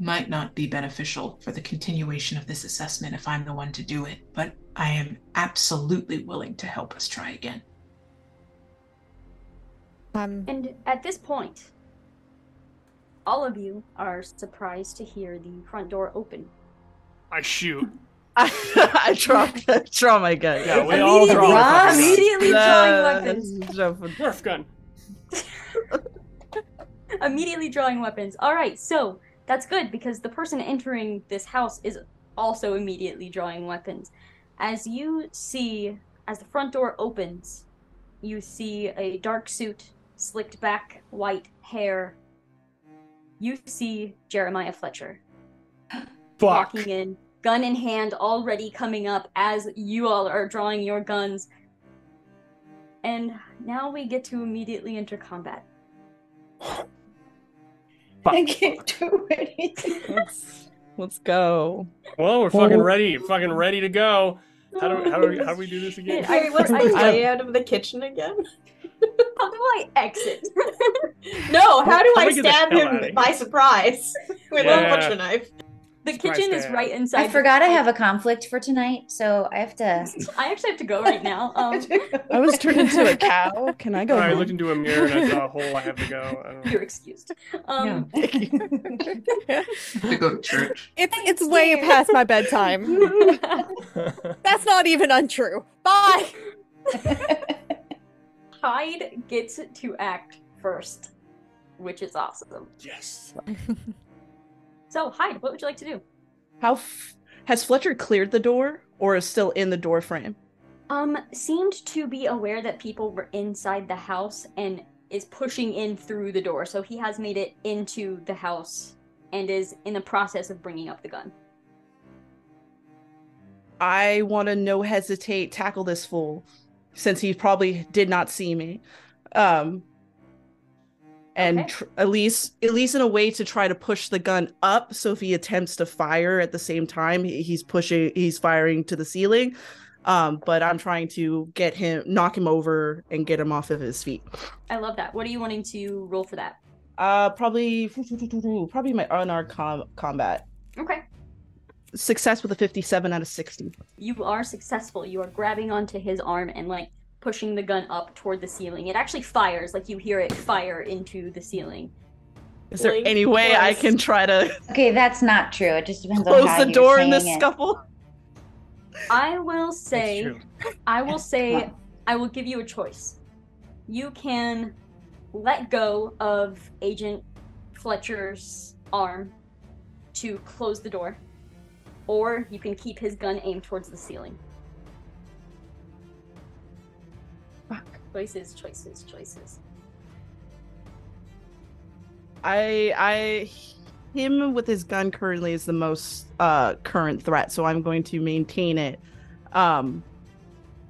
might not be beneficial for the continuation of this assessment if I'm the one to do it, but I am absolutely willing to help us try again.
Um,
And at this point, all of you are surprised to hear the front door open.
I shoot.
I, I draw, draw my gun.
Yeah, we all draw. our fucking guns.
Immediately drawing weapons.
Nerf gun.
Immediately drawing weapons. All right, so that's good because the person entering this house is also immediately drawing weapons. As you see, as the front door opens, you see a dark suit, slicked back white hair. You see Jeremiah Fletcher
Fuck.
walking in, gun in hand, already coming up as you all are drawing your guns. And now we get to immediately enter combat.
I can't do anything.
Let's, let's go.
Well, we're fucking ready. Fucking ready to go. How do how do we, how do we do this again?
I,
Harry, what's the
I-
layout of the kitchen again?
How do I exit?
No, how do
How
I
do we get the
stab
hell
him
outta here?
by surprise with
Yeah.
a butcher knife?
The kitchen is right inside.
I forgot I have a conflict for tonight, so I have to.
I actually have to go right now. Um,
I was turned into a cow. Can I go?
I looked into a mirror and I saw a hole. I have to go. I don't know.
you're excused. Um,
to go to church.
It's it's way past my bedtime. That's not even untrue. Bye.
Hyde gets to act first, which is awesome.
yes.
So, Hyde, what would you like to do?
How f- has Fletcher cleared the door, or is still in the door frame?
Um, seemed to be aware that people were inside the house and is pushing in through the door. So he has made it into the house and is in the process of bringing up the gun.
I want to no hesitate tackle this fool, since he probably did not see me. Um, and
Okay.
tr- at least at least in a way to try to push the gun up so if he attempts to fire at the same time he- he's pushing he's firing to the ceiling um but i'm trying to get him knock him over and get him off of his feet
I love that. What are you wanting to roll for that?
uh probably probably my unarmed com- combat
Okay.
success with a 57 out of 60
You are successful. You are grabbing onto his arm and like pushing the gun up toward the ceiling. It actually fires, like you hear it fire into the ceiling.
is there
Blink
any way i can try to
Okay, that's not true. It just depends on
close
how
the
you're
door in this
saying it.
scuffle
I will say. I will say I will give you a choice. You can let go of Agent Fletcher's arm to close the door, or you can keep his gun aimed towards the ceiling. Choices, choices, choices.
I I him with his gun currently is the most uh current threat, so I'm going to maintain it. Um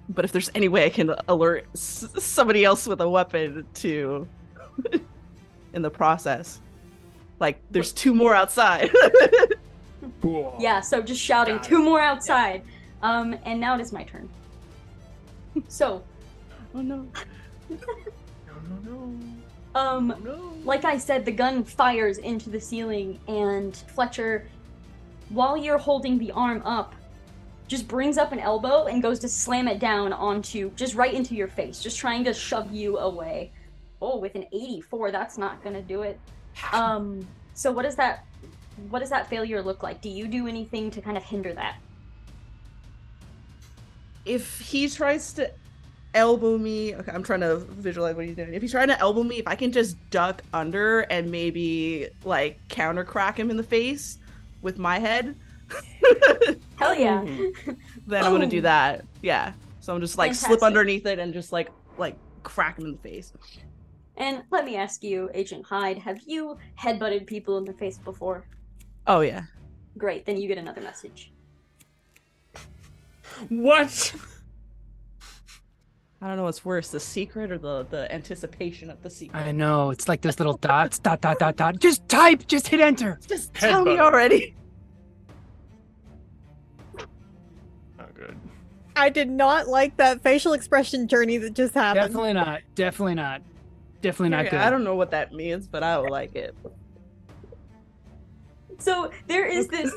but if there's any way I can alert s- somebody else with a weapon to in the process. Like there's two more outside.
Cool.
Yeah, so just shouting two more outside. Um, and now it is my turn. So,
oh no.
No, no, no.
um,
No.
like I said, the gun fires into the ceiling, and Fletcher, while you're holding the arm up, just brings up an elbow and goes to slam it down onto, just right into your face, just trying to shove you away. Oh, with an 84, that's not gonna do it. Um, so what does that, what does that failure look like? Do you do anything to kind of hinder that?
If he tries to elbow me, okay, I'm trying to visualize what he's doing. If he's trying to elbow me, if I can just duck under and maybe like counter crack him in the face with my head,
Hell yeah.
Then I'm gonna do that. Yeah. So I'm just like slip underneath it and just like like crack him in the face.
And let me ask you, Agent Hyde, have you headbutted people in the face before?
Oh yeah.
Great, then you get another message.
What?
I don't know what's worse, the secret or the the anticipation of the secret.
I know. It's like those little dots, dot, dot, dot, dot. Just type. Just hit enter.
Just tell me already.
Not good.
I did not like that facial expression journey that just happened.
Definitely not. Definitely not. Definitely not good.
I don't know what that means, but I don't like it.
So there is this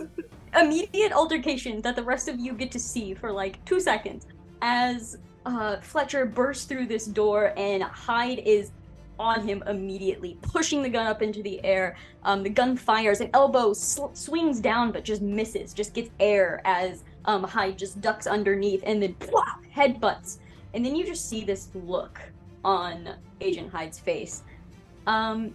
immediate altercation that the rest of you get to see for like two seconds as uh, Fletcher bursts through this door and Hyde is on him immediately, pushing the gun up into the air. Um, the gun fires, an elbow sl- swings down but just misses, just gets air as um, Hyde just ducks underneath and then pwah, headbutts. And then you just see this look on Agent Hyde's face. Um,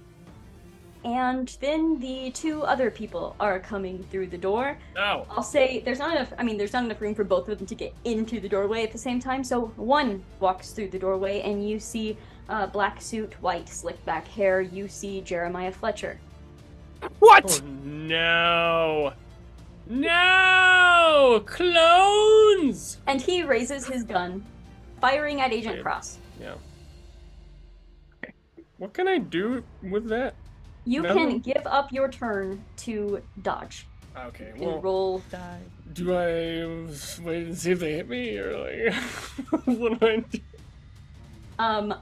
and then the two other people are coming through the door.
No.
I'll say there's not enough. I mean, there's not enough room for both of them to get into the doorway at the same time. So one walks through the doorway, and you see uh, black suit, white slick back hair. You see Jeremiah Fletcher.
What?
Oh no. No! Clones!
And he raises his gun, firing at Agent
Yeah.
Cross.
Yeah. What can I do with that?
You
No.
can give up your turn to dodge.
Okay,
You
well,
roll.
Die.
do I wait and see if they hit me, or like, what do I do?
Um,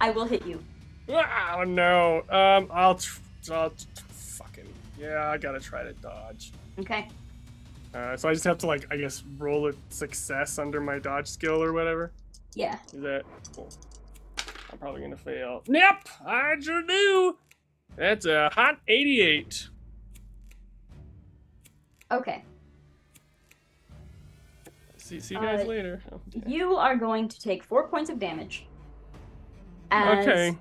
I will hit you.
Oh no. Um, I'll, tr- I'll fucking yeah. I gotta try to dodge.
Okay.
Uh, so I just have to like, I guess, roll a success under my dodge skill or whatever.
Yeah.
Is that cool? I'm probably gonna fail. Yep, I sure do. That's a hot 88.
Okay.
See, see you guys
Uh,
later. Oh.
You are going to take four points of damage.
Okay.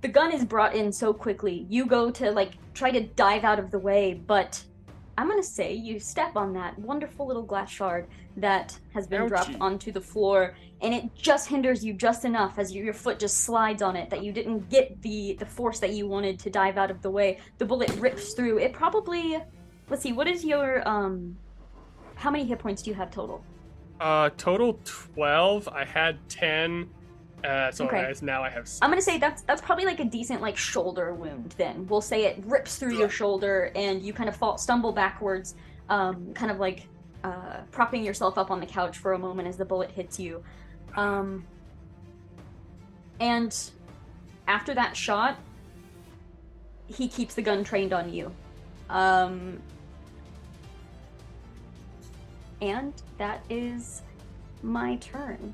the gun is brought in so quickly. You go to like try to dive out of the way, but I'm gonna say you step on that wonderful little glass shard that has been dropped onto the floor, and it just hinders you just enough as you, your foot just slides on it that you didn't get the the force that you wanted to dive out of the way. The bullet rips through. It probably, let's see, what is your um, how many hit points do you have total?
Uh, total 12. I had 10. Uh, so
Okay.
as now I have. Six.
I'm gonna say that's that's probably like a decent like shoulder wound. Then we'll say it rips through your shoulder and you kind of fall stumble backwards, um, kind of like uh, propping yourself up on the couch for a moment as the bullet hits you. Um, and after that shot, he keeps the gun trained on you. Um, and that is my turn.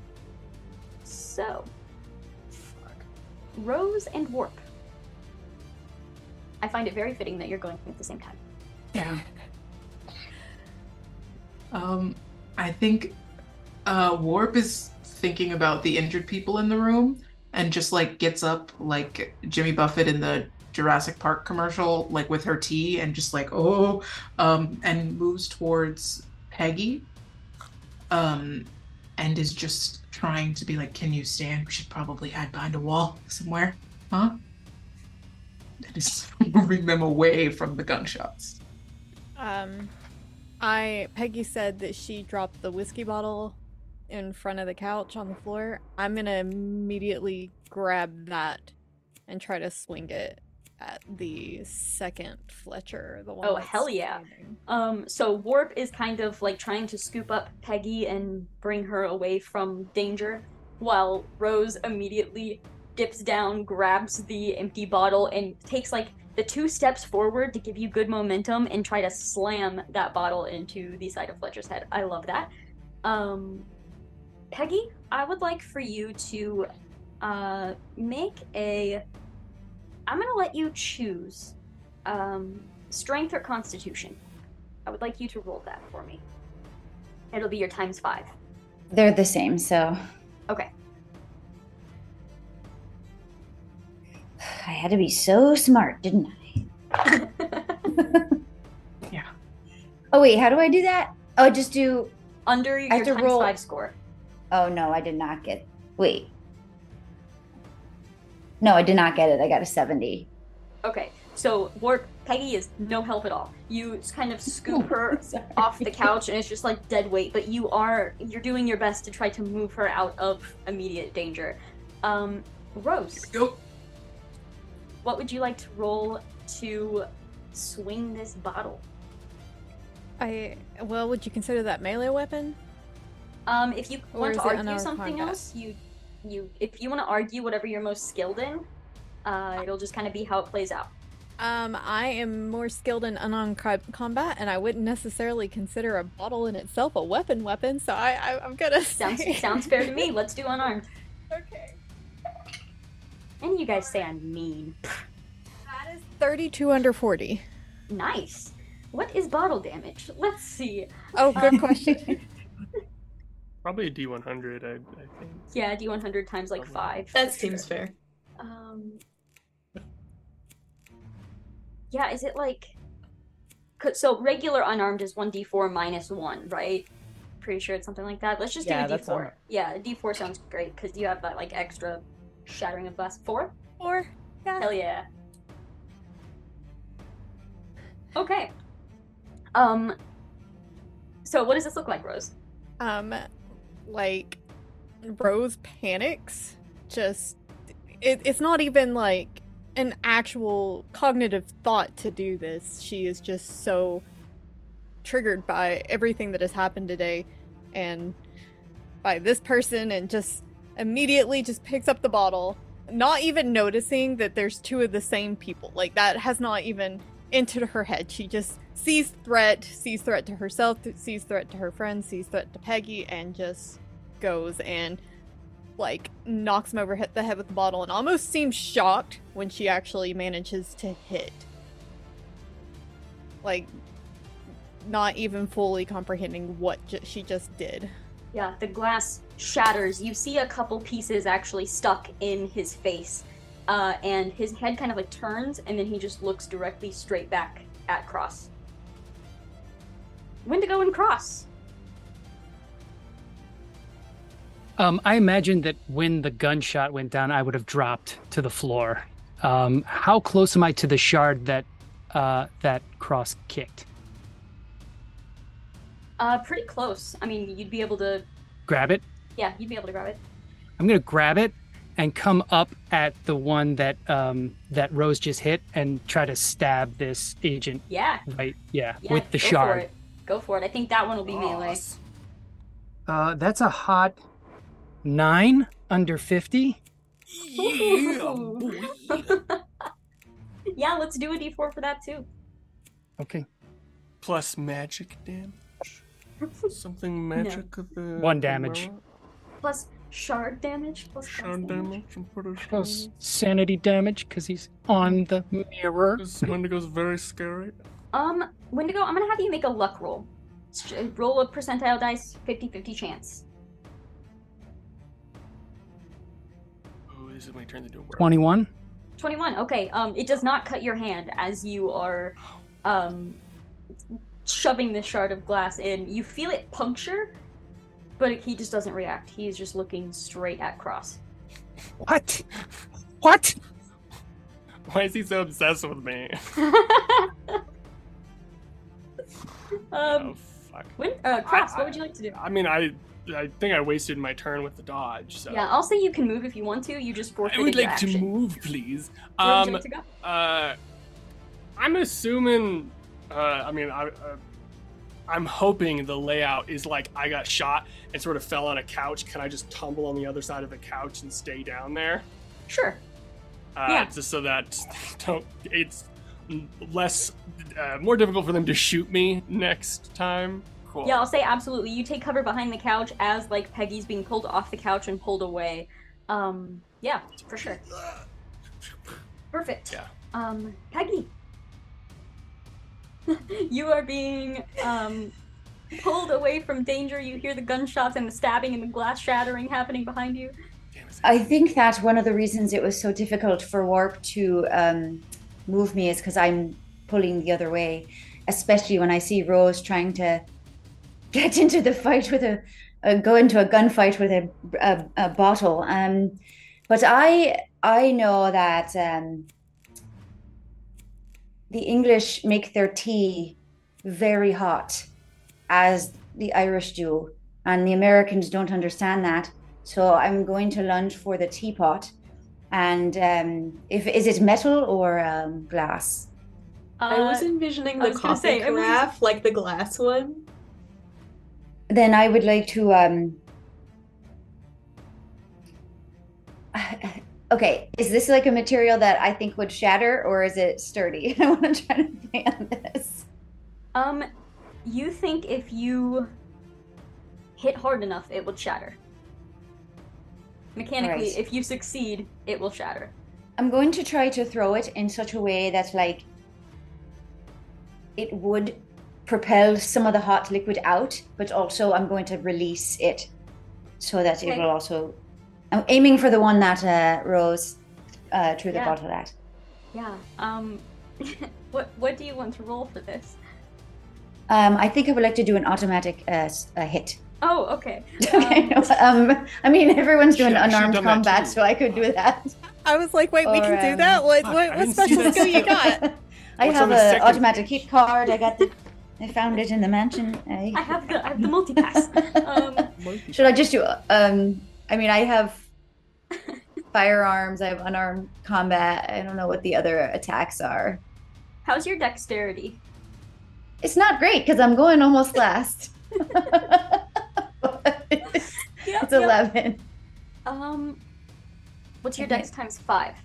So. Rose and Warp. I find it very fitting that you're going at the same time.
Yeah. Um, I think uh, Warp is thinking about the injured people in the room and just like gets up like Jimmy Buffett in the Jurassic Park commercial, like with her tea and just like, oh, um, and moves towards Peggy. Um, and is just trying to be like, can you stand? We should probably hide behind a wall somewhere, huh? And is moving them away from the gunshots.
Um, I Peggy said that she dropped the whiskey bottle in front of the couch on the floor. I'm gonna immediately grab that and try to swing it at the second Fletcher. The one.
Oh, hell yeah.
standing.
Um, so Warp is kind of like trying to scoop up Peggy and bring her away from danger, while Rose immediately dips down, grabs the empty bottle, and takes like the two steps forward to give you good momentum and try to slam that bottle into the side of Fletcher's head. I love that. Um, Peggy, I would like for you to uh, make a. I'm gonna let you choose um, strength or constitution. I would like you to roll that for me. It'll be your times five.
They're the same, so
Okay.
I had to be so smart, didn't I?
Yeah.
Oh wait, how do I do that? Oh, just do.
Under your times
roll-
five score.
Oh no, I did not get. Wait. No, I did not get it. I got a seventy.
Okay. So Warp Peggy is no help at all. You kind of scoop her off the couch and it's just like dead weight, but you are you're doing your best to try to move her out of immediate danger. Um Rose,
Go.
what would you like to roll to swing this bottle?
I well, would you consider that melee weapon?
Um, if you
Or
want to argue something
combat?
else, you you if you want to argue whatever you're most skilled in, uh, it'll just kind of be how it plays out.
Um, I am more skilled in unarmed co- combat, and I wouldn't necessarily consider a bottle in itself a weapon. Weapon, so I, I I'm gonna
Sounds
say-
sounds fair to me. Let's do unarmed.
okay.
And you guys say I'm mean.
That is thirty-two under forty.
Nice. What is bottle damage? Let's see.
Oh, good
Um,
question.
Probably a D100, I, I think.
Yeah, D100 times like five.
That seems
sure.
fair.
Um. Yeah, is it like. So regular unarmed is one d4 minus one, right? Pretty sure it's something like that. Let's just
Yeah,
do a
that's
d4.
unarmed.
Yeah, a d4 sounds great because you have that like extra shattering of glass. Four?
Or yeah.
Hell yeah. Okay. Um. So what does this look like, Rose?
um like rose panics just it, it's not even like an actual cognitive thought to do this she is just so triggered by everything that has happened today and by this person and just immediately just picks up the bottle, not even noticing that there's two of the same people. Like that has not even entered her head. She just sees threat, sees threat to herself, sees threat to her friends, sees threat to Peggy, and just goes and like knocks him over hit the head with the bottle and almost seems shocked when she actually manages to hit. Like not even fully comprehending what ju- she just did.
Yeah, the glass shatters. You see a couple pieces actually stuck in his face. Uh, and his head kind of like turns, and then he just looks directly straight back at Cross. Wendigo and Cross.
Um, I imagine that when the gunshot went down, I would have dropped to the floor. Um, how close am I to the shard that uh, that cross kicked?
Uh, pretty close. I mean, you'd be able to.
Grab it.
Yeah, you'd be able to grab it.
I'm gonna grab it and come up at the one that um, that Rose just hit and try to stab this agent.
Yeah.
Right. Yeah.
yeah
with the shard.
It. Go for it. I think that one will be melee.
Uh, that's a hot nine under fifty.
Ooh. yeah, let's do a d4 for that too.
Okay.
Plus magic damage. Something magic of the
One damage.
Plus shard damage. Plus glass
Shard damage. I'm pretty sure.
Plus sanity damage because he's on the mirror.
This Wendigo's very scary.
Um, Wendigo, I'm gonna have you make a luck roll. Roll a percentile dice, 50-50 chance.
Oh, this is my turn to do a work.
Twenty-one.
21. Okay. Um, it does not cut your hand as you are, um, shoving this shard of glass in. You feel it puncture, but he just doesn't react. He's just looking straight at Cross.
What? What?
Why is he so obsessed with me?
um,
oh fuck.
when, uh, Cross,
I-
what would you like to do?
I mean, I I think I wasted my turn with the dodge. So
Yeah, I'll say you can move if you want to. You just
I
forfeited
would like to move, please.
Where would
Um,
you like to go?
uh, I'm assuming. Uh, I mean, I. Uh, I'm hoping the layout is like I got shot and sort of fell on a couch. Can I just tumble on the other side of the couch and stay down there?
Sure.
Uh,
Yeah.
Just so that don't it's less uh, more difficult for them to shoot me next time. Cool.
Yeah, I'll say absolutely. You take cover behind the couch as like Peggy's being pulled off the couch and pulled away. Um, yeah, for sure. Perfect.
Yeah.
Um, Peggy, you are being um pulled away from danger. You hear the gunshots and the stabbing and the glass shattering happening behind you.
I think that one of the reasons it was so difficult for Warp to um, move me is because I'm pulling the other way, especially when I see Rose trying to get into the fight with a, a go into a gunfight with a, a, a bottle. Um, but I I know that um, the English make their tea very hot, as the Irish do, and the Americans don't understand that. So I'm going to lunge for the teapot. And um, if is it metal or um, glass?
I was
Uh,
envisioning the
was
coffee
say, I was-
carafe, like the glass one.
Then I would like to. Um... Okay, is this like a material that I think would shatter, or is it sturdy? I want to try to play on this.
Um, you think if you hit hard enough, it would shatter. Mechanically,
Right.
if you succeed, it will shatter.
I'm going to try to throw it in such a way that, like, it would propel some of the hot liquid out, but also I'm going to release it so that it will also. I'm aiming for the one that uh, Rose uh, threw the
Yeah.
bottle at.
Yeah. Um, what what do you want to roll for this?
Um, I think I would like to do an automatic uh, uh, hit.
Oh, okay.
Okay.
Um,
Um, I mean, everyone's doing
Should've- should've
unarmed combat, so I could do that.
I was like, wait, we
Or,
can do
um,
that? What
fuck,
what,
I
what
didn't see
special
that
skill you got?
I
What's
have
the
an
second
automatic
page?
hit card. I got the. I found it in the mansion. I,
I have the I have the multipass. Um,
Should I just do? Um, I mean, I have firearms. I have unarmed combat. I don't know what the other attacks are.
how's your dexterity?
It's not great because I'm going almost last. it's
Yep,
it's
yep.
11.
Um, what's your
Okay.
dex times five?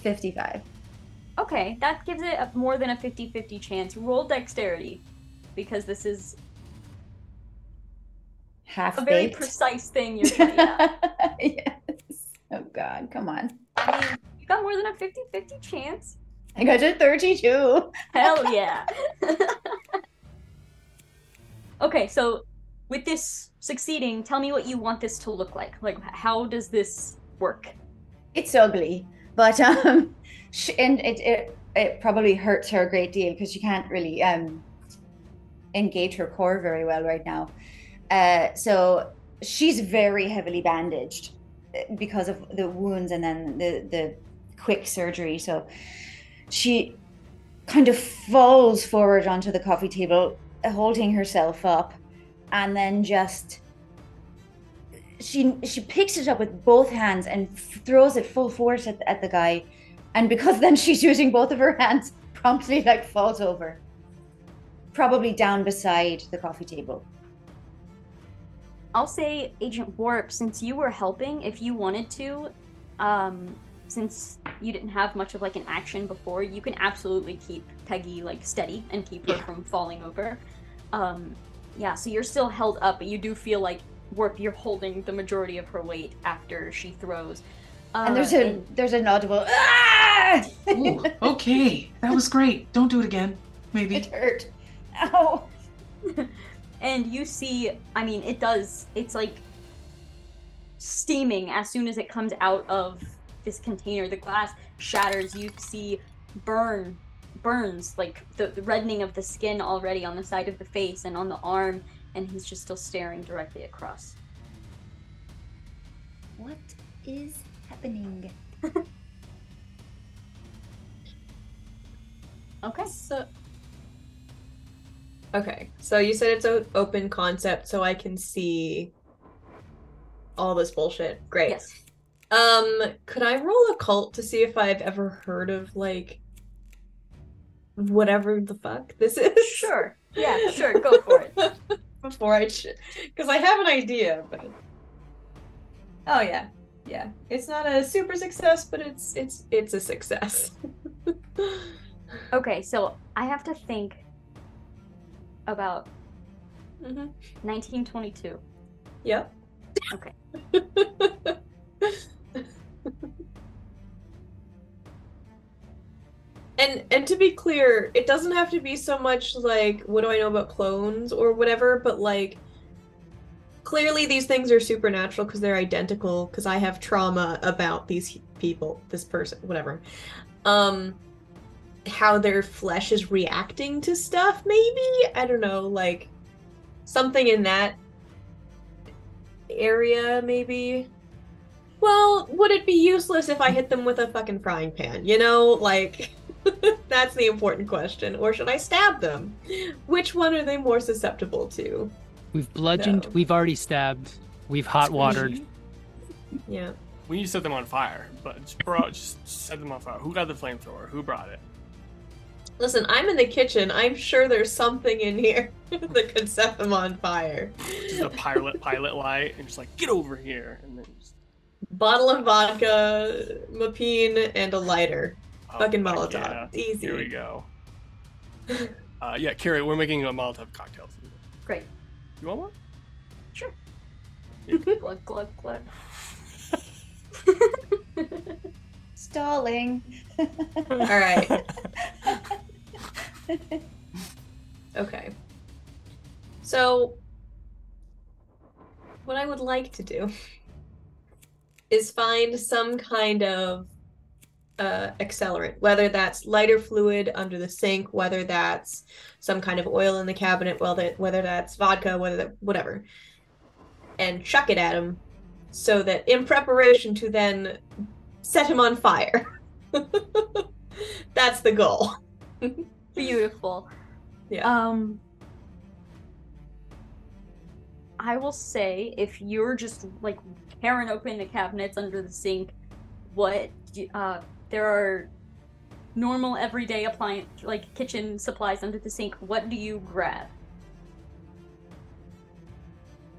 55.
Okay, that gives it a, more than a 50-50 chance. Roll dexterity, because this is
Half
a very
baked.
precise thing you're trying out.
yes. Oh god, come on.
I mean, you got more than a 50-50 chance.
I got to 32.
Hell yeah. okay, so with this succeeding, tell me what you want this to look like. Like, how does this work?
It's ugly, but um, sh- and it it it probably hurts her a great deal because she can't really um engage her core very well right now. Uh, so she's very heavily bandaged uh, because of the wounds and then the the quick surgery. So she kind of falls forward onto the coffee table, holding herself up, and then just she she picks it up with both hands and f- throws it full force at, at the guy and because then she's using both of her hands promptly like falls over probably down beside the coffee table
I'll say, Agent Warp, since you were helping, if you wanted to, um, since you didn't have much of like an action before, you can absolutely keep Peggy like steady and keep her
Yeah.
from falling over. Um, yeah, so you're still held up, but you do feel like Warp, you're holding the majority of her weight after she throws. Uh,
and there's a
and-
there's an audible ah!
Ooh, okay, that was great. Don't do it again. Maybe.
it hurt ow
and you see i mean it does it's like steaming as soon as it comes out of this container the glass shatters you see burn burns like the, the reddening of the skin already on the side of the face and on the arm and he's just still staring directly across
what is happening
okay
So, okay, so you said it's an open concept, so I can see all this bullshit. Great.
yes
Um, could I roll occult to see if I've ever heard of like whatever the fuck this is?
sure yeah sure go for it
Before I, because I have an idea, but oh yeah, yeah, it's not a super success, but it's it's it's a success.
okay so i have to think about
hmm
1922
Yep.
Okay.
and and to be clear, it doesn't have to be so much like what do I know about clones or whatever, but like clearly these things are supernatural because they're identical because I have trauma about these people, this person, whatever. Um how their flesh is reacting to stuff maybe? I don't know, like something in that area maybe well would it be useless if i hit them with a fucking frying pan you know like that's the important question or should i stab them which one are they more susceptible to
We've bludgeoned.
No.
We've already stabbed. We've hot watered.
yeah
We need to set them on fire, but just, bro, just set them on fire. Who got the flamethrower? Who brought it?
listen i'm in the kitchen i'm sure there's something in here that could set them on fire
Just a pilot pilot light, and just like get over here, and then just,
bottle of vodka mapine and a lighter
oh,
fucking
fuck
molotov
yeah.
easy
Here we go. Uh, yeah, Carrie, we're making a Molotov cocktail.
great
You want one?
Sure. glug glug glug
stalling
all right Okay. So, what I would like to do is find some kind of uh, accelerant, whether that's lighter fluid under the sink, whether that's some kind of oil in the cabinet, whether whether that's vodka, whether that whatever, and chuck it at him, so that in preparation to then set him on fire. that's the goal.
Beautiful.
Yeah.
Um I will say if you're just like tearing open the cabinets under the sink, what uh there are normal everyday appliance like kitchen supplies under the sink, what do you grab?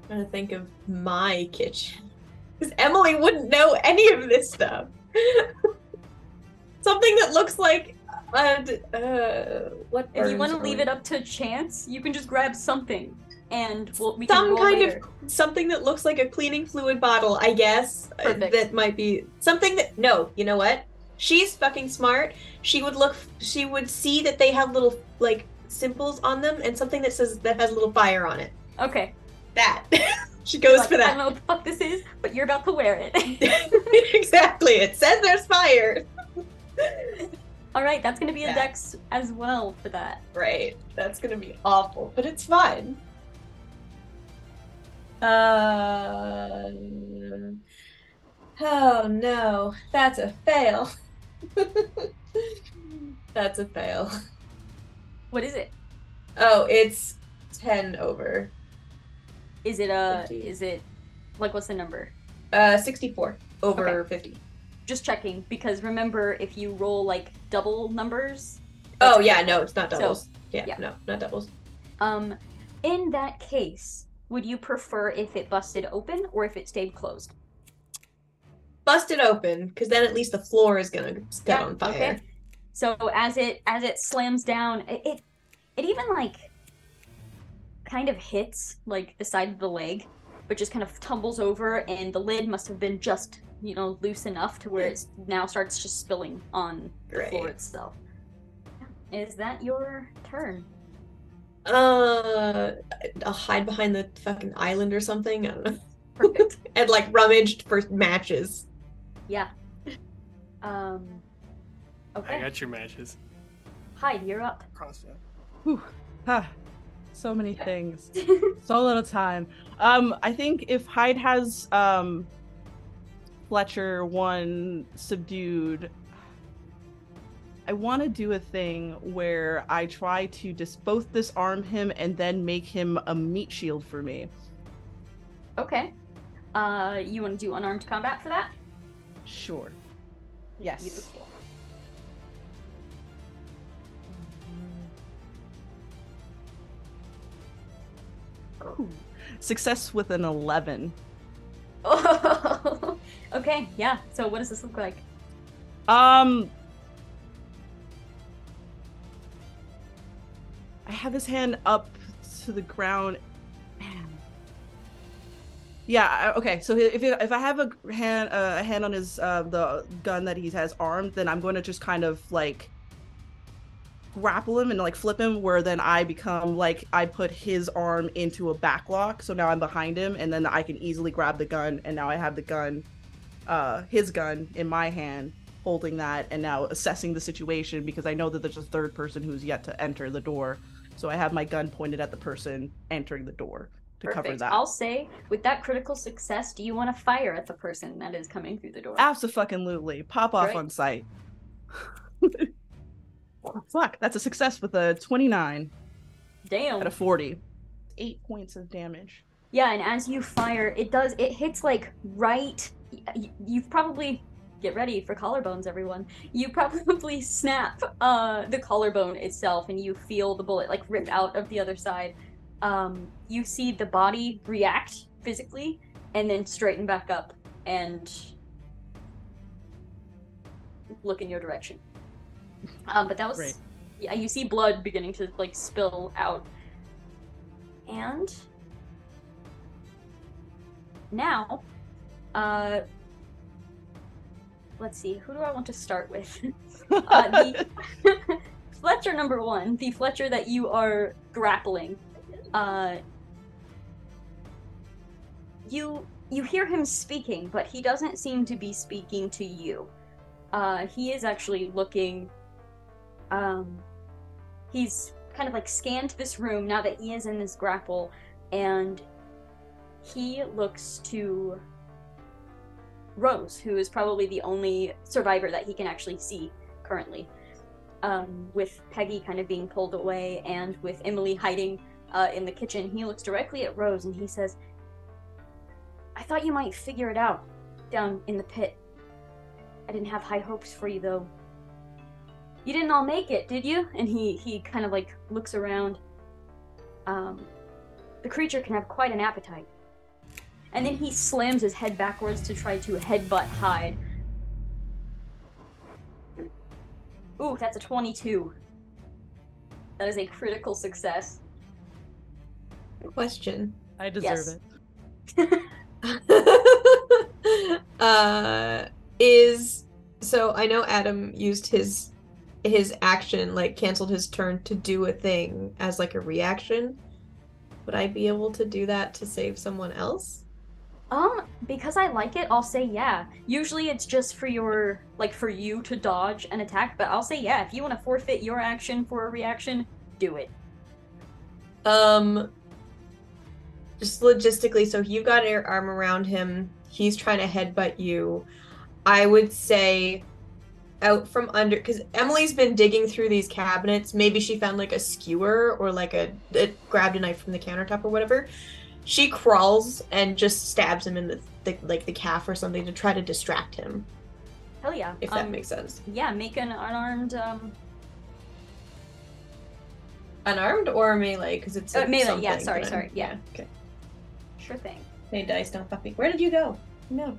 I'm trying to think of my kitchen. Because Emily wouldn't know any of this stuff. Something that looks like uh, uh what
If you want to leave it up to chance, you can just grab something, and we'll, we
some
roll
kind
later.
of something that looks like a cleaning fluid bottle, I guess. uh,
Perfect.
That might be something that no, you know what? She's fucking smart. She would look she would see that they have little like symbols on them and something that says that has a little fire on it.
Okay.
That. she goes
Like,
for that.
I don't know what the fuck this is, but you're about to wear it.
exactly. It says there's fire.
All right, that's gonna be a
Yeah.
dex as well for that.
Right. That's gonna be awful, but it's fine. Uh. Oh no, that's a fail. that's a fail.
What is it?
Oh, it's ten over.
Is it a?
Fifty.
Is it like what's the number?
Uh, sixty-four over fifty.
Just checking because remember if you roll like double numbers.
Oh yeah, no, it's not
So,
doubles. yeah,
yeah.
no, not doubles.
Um, in that case, would you prefer if it busted open or if it stayed closed?
Bust it open, because then at least the floor is gonna set
Yeah,
on fire.
okay. So as it as it slams down, it, it it even like kind of hits like the side of the leg, but just kind of tumbles over, and the lid must have been just you know loose enough to where it now starts just spilling on the floor itself. Is that your turn?
Uh, I'll hide behind the fucking island or something. I don't know.
Perfect.
and like rummaged for matches.
Yeah. Um.
I got your matches.
Hyde, you're up.
Crossfit.
Whew. Ah, so many things. so little time. Um, I think if Hyde has um Fletcher one subdued, I want to do a thing where I try to dis- both disarm him and then make him a meat shield for me.
Okay. Uh, you want to do unarmed combat for that?
Sure. Yes.
Beautiful.
Ooh. Success with an 11.
Oh, okay, yeah. So what does this look like?
Um. I have his hand up to the ground. Yeah. Okay. So if if I have a hand uh, a hand on his uh, the gun that he has armed, then I'm going to just kind of like grapple him and like flip him, where then I become like I put his arm into a backlock, so now I'm behind him, and then I can easily grab the gun, and now I have the gun, uh, his gun in my hand, holding that, and now assessing the situation because I know that there's a third person who's yet to enter the door, so I have my gun pointed at the person entering the door to cover
Perfect.
that.
I'll say, with that critical success, do you want to fire at the person that is coming through the door?
Absolutely, pop off
Great.
on sight. Fuck, that's a success with a 29
Damn.
At a 40. Eight points of damage.
Yeah, and as you fire, it does. It hits like right. You've probably get ready for collarbones, everyone. You probably snap uh, the collarbone itself, and you feel the bullet like rip out of the other side. Um, you see the body react physically, and then straighten back up and look in your direction. Um, but that was yeah. You see blood beginning to like spill out, and now, uh, let's see, who do I want to start with? uh, the Fletcher number one, the Fletcher that you are grappling. Uh, you you hear him speaking, but he doesn't seem to be speaking to you. Uh, he is actually looking. Um, he's kind of like scanned this room now that he is in this grapple, and he looks to Rose, who is probably the only survivor that he can actually see currently. Um, with Peggy kind of being pulled away and with Emily hiding uh, in the kitchen, he looks directly at Rose and he says, I thought you might figure it out down in the pit. I didn't have high hopes for you, though. You didn't all make it, did you? And he he kind of like looks around. Um, the creature can have quite an appetite. And then he slams his head backwards to try to headbutt Hyde. Ooh, that's a 22. That is a critical success.
Question.
I deserve
Yes.
it.
uh is so I know Adam used his his action like canceled his turn to do a thing as like a reaction. Would I be able to do that to save someone else?
Um, because I like it, I'll say yeah. Usually it's just for your like for you to dodge an attack, but I'll say yeah. If you want to forfeit your action for a reaction, do it.
Um just logistically, so you've got your arm around him, he's trying to headbutt you. I would say out from under because Emily's been digging through these cabinets. Maybe she found like a skewer or like a, a grabbed a knife from the countertop or whatever. She crawls and just stabs him in the, the like the calf or something to try to distract him.
Hell yeah.
If that
Um,
makes sense.
Yeah, make an unarmed um
Unarmed or melee because it's
Uh, melee, yeah, sorry, sorry, yeah.
Okay.
Sure thing.
Hey, dice, don't fuck me. Where did you go? No.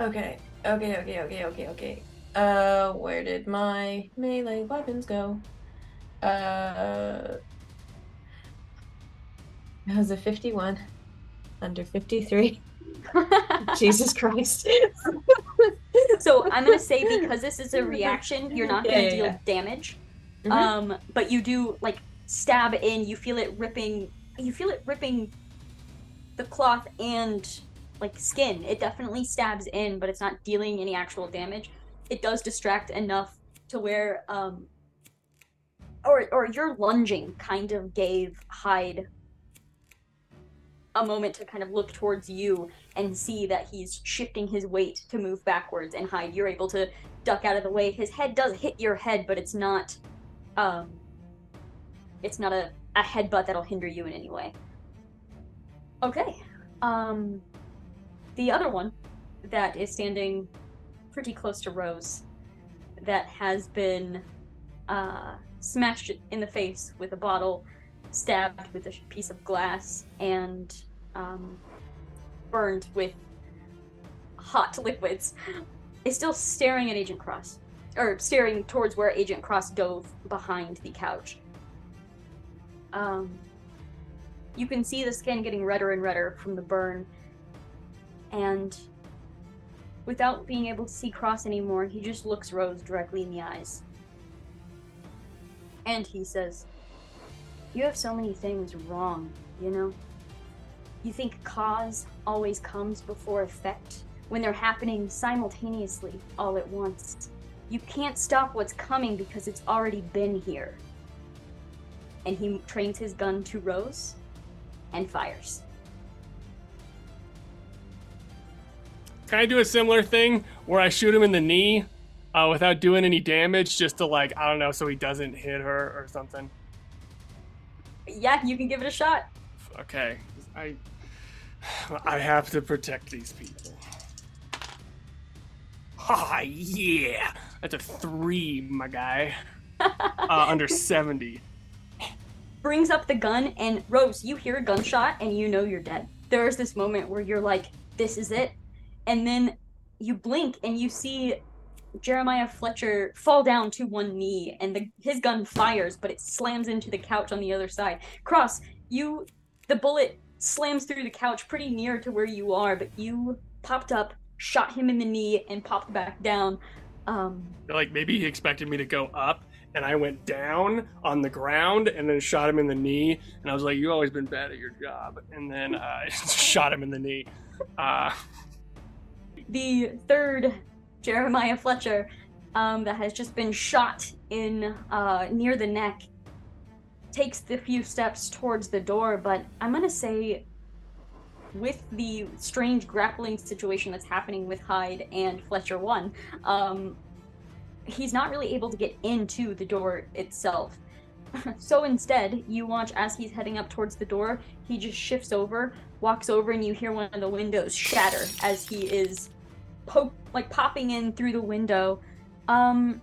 Okay, okay, okay, okay, okay, okay. Uh, where did my melee weapons go? Uh, that was a 51. Under 53. Jesus Christ.
so I'm gonna say because this is a reaction, you're not gonna
yeah,
deal
yeah.
damage.
Mhm.
Um, but you do like stab in. You feel it ripping. You feel it ripping the cloth and like skin. It definitely stabs in, but it's not dealing any actual damage. It does distract enough to where um, or or your lunging kind of gave Hyde a moment to kind of look towards you and see that he's shifting his weight to move backwards and Hyde you're able to duck out of the way his head does hit your head but it's not um it's not a, a headbutt that'll hinder you in any way okay um the other one that is standing pretty close to rose that has been uh smashed in the face with a bottle stabbed with a piece of glass and um, burned with hot liquids is still staring at Agent Cross, or staring towards where Agent Cross dove behind the couch. Um, you can see the skin getting redder and redder from the burn, and without being able to see Cross anymore, he just looks Rose directly in the eyes. And he says, You have so many things wrong, you know? You think cause always comes before effect when they're happening simultaneously all at once. You can't stop what's coming because it's already been here. And he trains his gun to Rose and fires.
Can I do a similar thing where I shoot him in the knee uh, without doing any damage, just to like I don't know, so he doesn't hit her or something?
Yeah, you can give it a shot.
Okay, I I have to protect these people. Ah, yeah, that's a three, my guy. Uh, under seventy.
Brings up the gun and Rose, you hear a gunshot and you know you're dead. There's this moment where you're like, this is it. And then you blink and you see Jeremiah Fletcher fall down to one knee and the, his gun fires, but it slams into the couch on the other side. Cross, you the bullet slams through the couch pretty near to where you are, but you popped up, shot him in the knee, and popped back down. Um,
Like maybe he expected me to go up, and I went down on the ground and then shot him in the knee. And I was like, "You've always been bad at your job," and then uh, I shot him in the knee. Uh,
the third Jeremiah Fletcher um, that has just been shot in uh, near the neck takes the few steps towards the door, but I'm gonna say with the strange grappling situation that's happening with Hyde and Fletcher one, um, he's not really able to get into the door itself. so instead, you watch as he's heading up towards the door, he just shifts over, walks over, and you hear one of the windows shatter as he is poke like popping in through the window. Um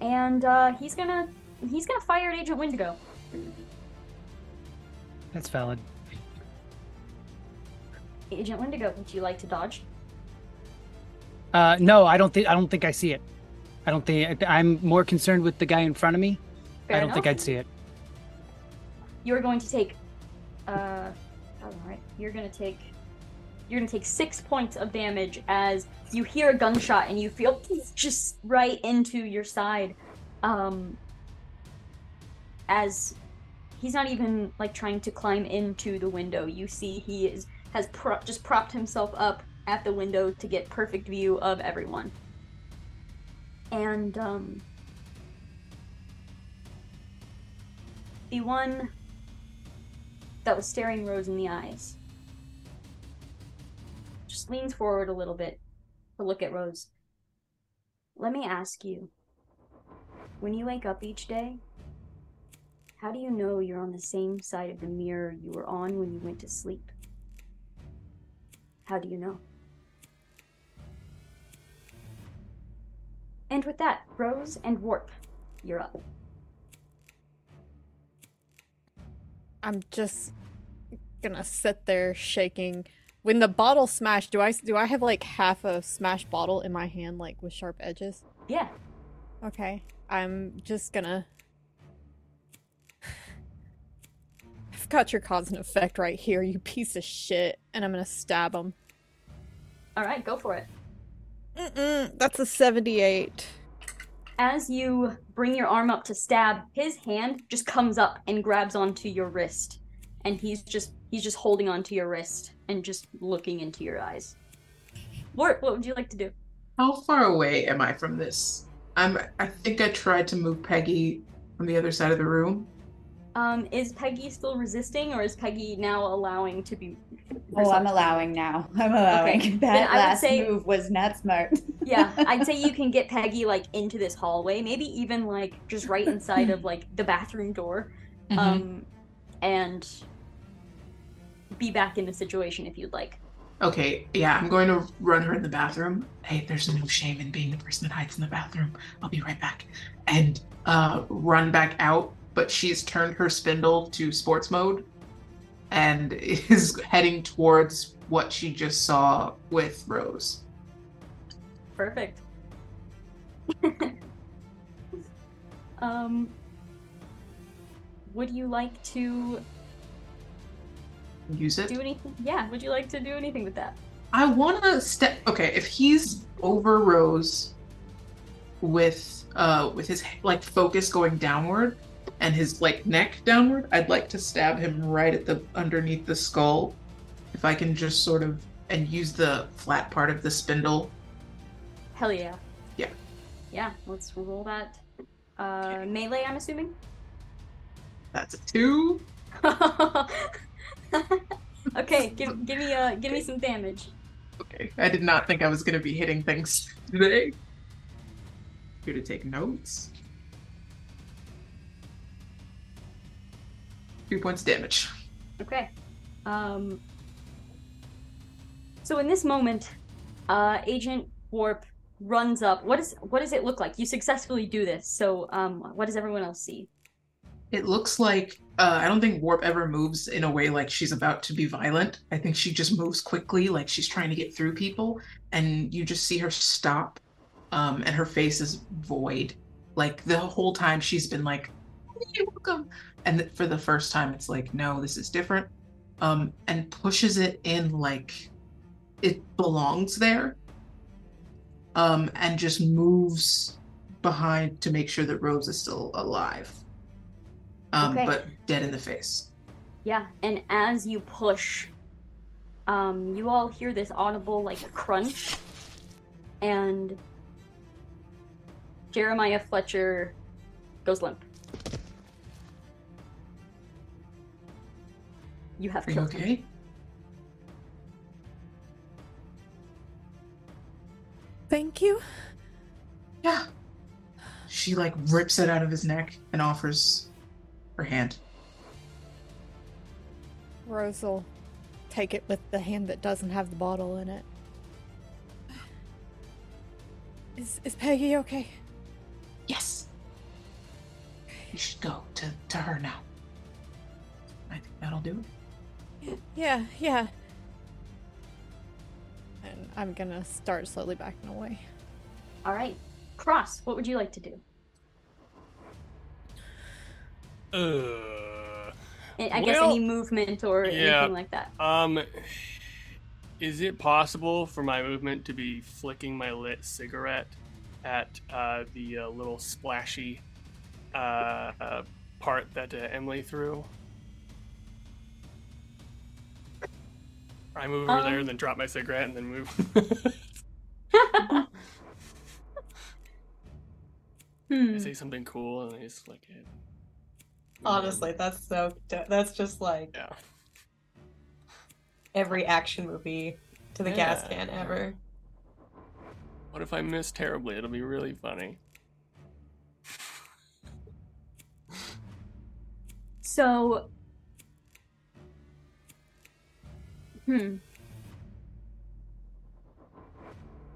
and uh, he's gonna he's gonna fire at Agent Wendigo.
That's valid.
Agent Wendigo, would you like to dodge?
Uh, no, I don't think I don't think I see it. I don't think I'm more concerned with the guy in front of me.
Fair
I don't think. I'd see it.
You're going to take, uh, all right. You're gonna take, you're gonna take six points of damage as you hear a gunshot and you feel just right into your side. Um, as he's not even like trying to climb into the window. You see he is has pro- just propped himself up at the window to get perfect view of everyone. And um the one that was staring Rose in the eyes just leans forward a little bit to look at Rose. Let me ask you when you wake up each day, how do you know you're on the same side of the mirror you were on when you went to sleep? How do you know? And with that, Rose and Warp, you're up.
I'm just gonna sit there shaking. When the bottle smashed, do I do I have like half a smashed bottle in my hand, like with sharp edges?
Yeah.
Okay, I'm just gonna. I've got your cause and effect right here, you piece of shit, and I'm gonna stab him.
All right, go for it.
Mm-mm, that's a 78.
As you bring your arm up to stab, his hand just comes up and grabs onto your wrist, and he's just he's just holding onto your wrist and just looking into your eyes. What what would you like to do?
How far away am I from this? I'm. I think I tried to move Peggy from the other side of the room.
Um, is Peggy still resisting, or is Peggy now allowing to be?
Oh, I'm allowing now. I'm allowing.
Okay,
That last
say-
move was not smart.
Yeah, I'd say you can get Peggy like into this hallway, maybe even like just right inside of like the bathroom door,
Mm-hmm.
um, and be back in the situation if you'd like.
Okay, yeah, I'm going to run her in the bathroom. Hey, there's no shame in being the person that hides in the bathroom. I'll be right back. And uh run back out, but she's turned her spindle to sports mode and is heading towards what she just saw with Rose.
Perfect. um, would you like to
Use it.
do anything? Yeah, would you like to do anything with that?
I want to step. Okay, if he's over Rose, with uh with his like focus going downward and his like neck downward, I'd like to stab him right at the underneath the skull. If I can just sort of and use the flat part of the spindle.
Hell yeah.
Yeah.
Yeah, let's roll that. Uh, melee, I'm assuming?
That's a two.
okay, give, give me uh give me some damage.
Okay, I did not think I was to be hitting things today. Here to take notes. Two points damage.
Okay. Um. So in this moment, uh, Agent Warp runs up. What is what does it look like? You successfully do this. So um, what does everyone else see?
It looks like uh, I don't think Warp ever moves in a way like she's about to be violent. I think she just moves quickly, like she's trying to get through people, and you just see her stop, um, and her face is void. Like the whole time she's been like, "You're welcome," and for the first time it's like, "No, this is different," um, and pushes it in like it belongs there, um, and just moves behind to make sure that Rose is still alive um,
Okay.
but dead in the face.
Yeah, and as you push, um, you all hear this audible like crunch, and Jeremiah Fletcher goes limp. You have
Are you
killed him.
okay?
Thank you.
Yeah. She like rips it out of his neck and offers her hand.
Rose will take it with the hand that doesn't have the bottle in it. Is is Peggy okay?
Yes. We should go to, to her now. I think that'll do it.
Yeah, yeah. And I'm gonna start slowly backing away.
All right. Cross, what would you like to do?
Uh,
I I guess
Well,
any movement or
yeah.
anything like that.
um, is it possible for my movement to be flicking my lit cigarette at uh, the uh, little splashy uh, uh, part that uh, Emily threw? I move over there
Um.
and then drop my cigarette and then move.
Hmm.
I say something cool and I just like it.
Honestly, that's so. That's just like
Yeah.
every action movie to the gas can ever.
What if I miss terribly? It'll be really funny.
So, hmm.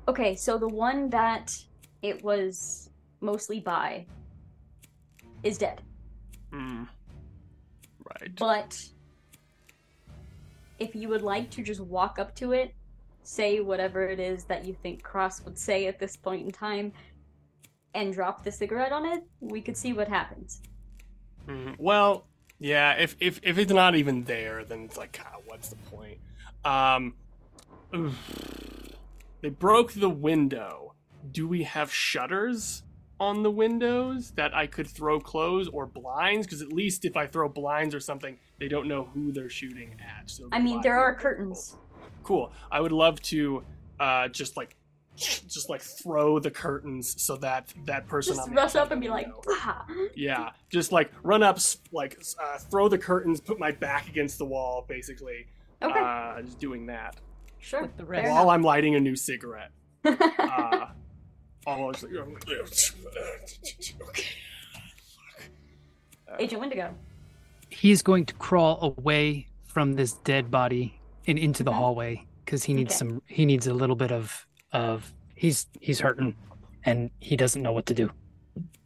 Okay, so the one that it was mostly by is dead.
Hmm. Right.
But if you would like to just walk up to it, say whatever it is that you think Cross would say at this point in time, and drop the cigarette on it, we could see what happens.
Mhm. Well, yeah. If if if it's not even there, then it's like, ah, what's the point? Um, they broke the window. Do we have shutters on the windows that I could throw clothes or blinds? Because at least if I throw blinds or something, they don't know who they're shooting at. So
I mean, there are curtains.
Cool. I would love to uh, just like just like throw the curtains so that that person
Just rush up and be like, ah.
yeah, just like run up, like uh, throw the curtains, put my back against the wall, basically.
Okay,
Uh, just doing that
sure.
With the rest.
while I'm lighting a new cigarette.
enough.
Uh, almost. Like, okay.
Agent Wendigo.
He's going to crawl away from this dead body and into the hallway because he needs
Okay.
some. He needs a little bit of of. He's he's hurting, and he doesn't know what to do.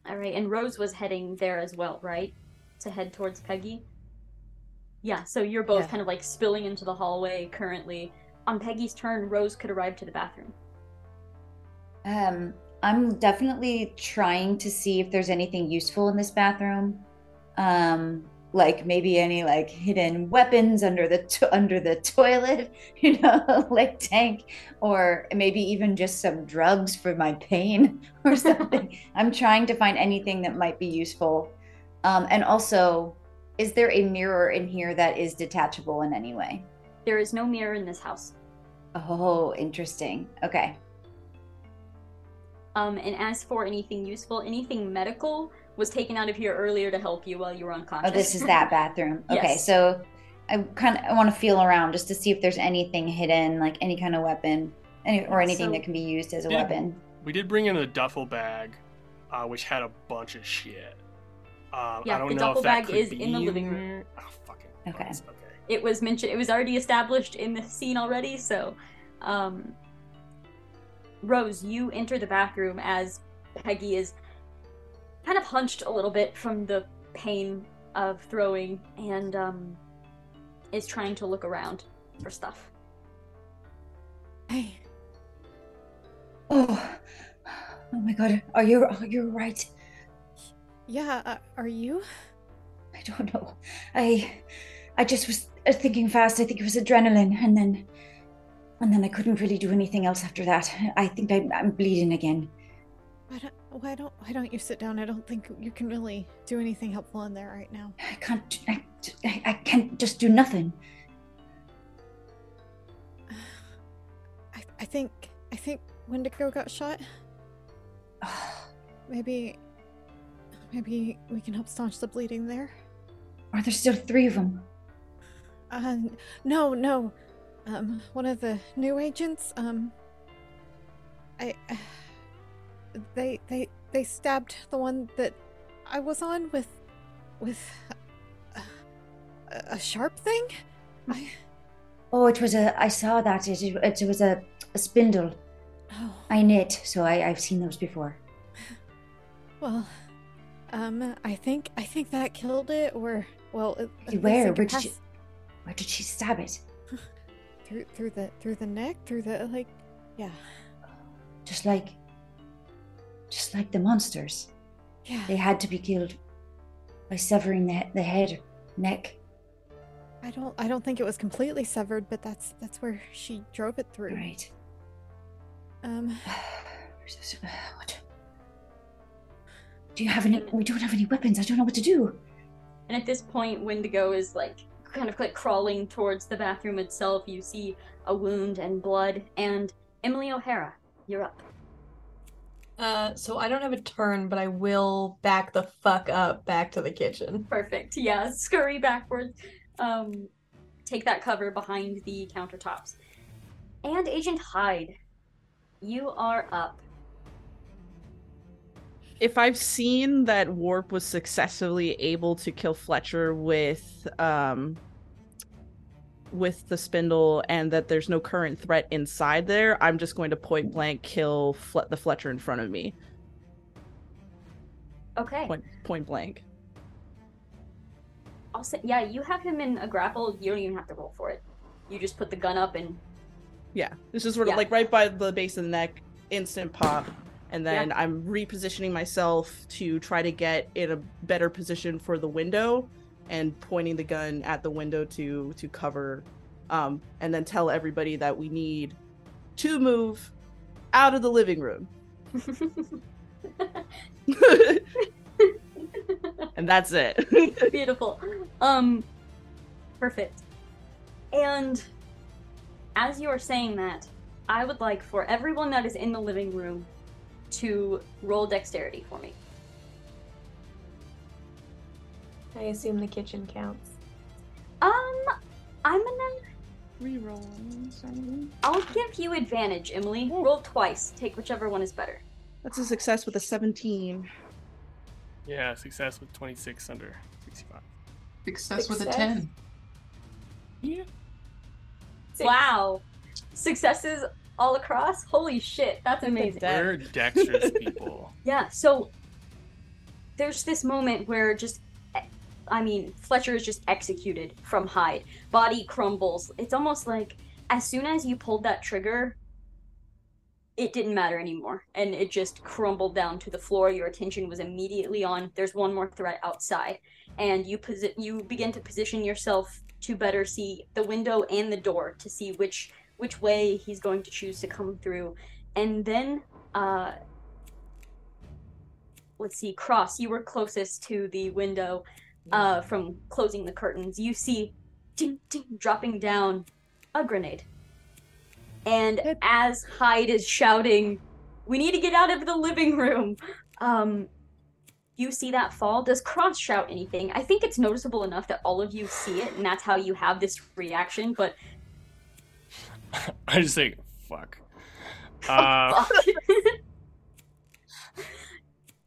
All right, and Rose was heading there as well, right? To head towards Peggy. Yeah, so you're both
Yeah.
kind of like spilling into the hallway currently. On Peggy's turn, Rose could arrive to the bathroom.
Um, I'm definitely trying to see if there's anything useful in this bathroom. Um, like maybe any like hidden weapons under the to- under the toilet, you know, like tank, or maybe even just some drugs for my pain or something. I'm trying to find anything that might be useful. Um, and also, is there a mirror in here that is detachable in any way?
There is no mirror in this house.
Oh, interesting. Okay.
Um, and as for anything useful, anything medical was taken out of here earlier to help you while you were unconscious.
Oh, this is that bathroom. Okay,
Yes.
so I kind of I want to feel around just to see if there's anything hidden, like any kind of weapon, any, or anything
So-
that can be used as a
Yeah.
weapon.
We did bring in a duffel bag, uh, which had a bunch of shit. Um,
Yeah,
I don't
the
know
duffel
if that
bag
could
is
be
in the living room.
Oh, fucking.
Okay.
nuts. Okay.
it was mentioned it was already established in the scene already so um rose you enter the bathroom as peggy is kind of hunched a little bit from the pain of throwing and um is trying to look around for stuff
Hey,
Oh, oh my God, are you are you right?
Yeah, uh, are you?
I don't know. I I just was uh, thinking fast. I think it was adrenaline, and then and then I couldn't really do anything else after that. I think I'm, I'm bleeding again.
Why don't, why don't why don't you sit down? I don't think you can really do anything helpful in there right now.
I can't. I, I, I can't just do nothing.
I, I think I think Wendigo got shot. Maybe maybe we can help staunch the bleeding there.
Are there still three of them?
Uh, no, no. Um, one of the new agents. Um, I. they they they stabbed the one that I was on with with a, a sharp thing. I
Oh, it was a. I saw that. It, it, it was a, a spindle.
oh
I knit, so I, I've seen those before.
well. Um, I think I think that killed it, or well,
Where? Where did she? Where did she stab it?
Through through the through the neck, through the like, yeah,
Just like, just like the monsters.
yeah.
They had to be killed by severing the, the head, neck.
I don't I don't think it was completely severed, but that's that's where she drove it through.
Right.
Um,
What? Do you have any? We don't have any weapons. I don't know what to do.
And at this point, Wendigo is like kind of like crawling towards the bathroom itself. You see a wound and blood. And Emily O'Hara, you're up.
Uh, so I don't have a turn, but I will back the fuck up back to the kitchen.
Perfect. Yeah, scurry backwards. Um, take that cover behind the countertops. And Agent Hyde, you are up.
If I've seen that Warp was successfully able to kill Fletcher with um with the spindle and that there's no current threat inside there, I'm just going to point blank kill Fle- the Fletcher in front of me.
Okay.
Point point blank.
I'll say, yeah, you have him in a grapple. You don't even have to roll for it. You just put the gun up and
Yeah. This is sort of
Yeah.
like right by the base of the neck, instant pop. And then I'm repositioning myself to try to get in a better position for the window and pointing the gun at the window to to cover um and then tell everybody that we need to move out of the living room. and that's it.
Beautiful. Um, perfect. And as you are saying that, I would like for everyone that is in the living room to roll dexterity for me.
I assume the kitchen counts.
Um, I'm gonna.
Reroll.
I'll give you advantage, Emily. Roll twice. Take whichever one is better.
That's a success with a 17.
Yeah, success with 26 under 65.
Success with a
Success.
10.
Yeah.
Six.
Wow, successes all across. Holy shit, that's amazing.
We're dexterous people.
Yeah, so there's this moment where just I mean, Fletcher is just executed from Hyde. Body crumbles. It's almost like as soon as you pulled that trigger, it didn't matter anymore. And it just crumbled down to the floor. Your attention was immediately on there's one more threat outside. And you posi- you begin to position yourself to better see the window and the door to see which which way he's going to choose to come through. And then uh let's see, Cross, you were closest to the window uh, from closing the curtains. You see ding, ding, dropping down a grenade. And as Hyde is shouting, We need to get out of the living room, um, you see that fall. Does Cross shout anything? I think it's noticeable enough that all of you see it, and that's how you have this reaction, but
I just think, fuck. Uh,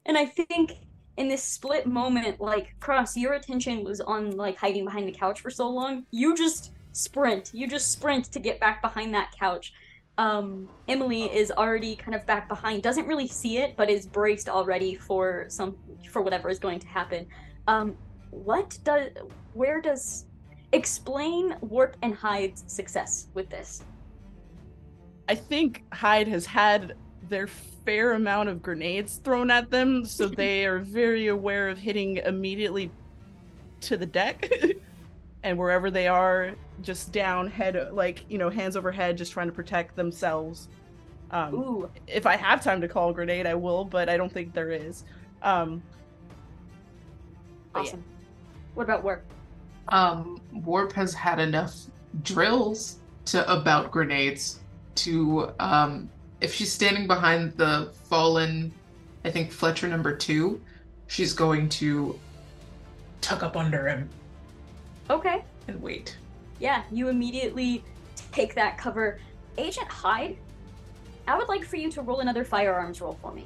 and I think in this split moment, like Cross, your attention was on like hiding behind the couch for so long. You just sprint. You just sprint to get back behind that couch. Um, Emily is already kind of back behind, doesn't really see it, but is braced already for some for whatever is going to happen. Um, what does where does explain Warp and Hyde's success with this?
I think Hyde has had their fair amount of grenades thrown at them, so they are very aware of hitting immediately to the deck. and wherever they are, just down, head, like, you know, hands over head, just trying to protect themselves. Um,
Ooh,
if I have time to call a grenade, I will, but I don't think there is. Um, but yeah.
awesome. What about Warp?
Um, Warp has had enough drills to about grenades to um if she's standing behind the fallen I think Fletcher number two, she's going to tuck up under him
Okay.
and wait.
Yeah, you immediately take that cover. Agent Hyde, I would like for you to roll another firearms roll for me.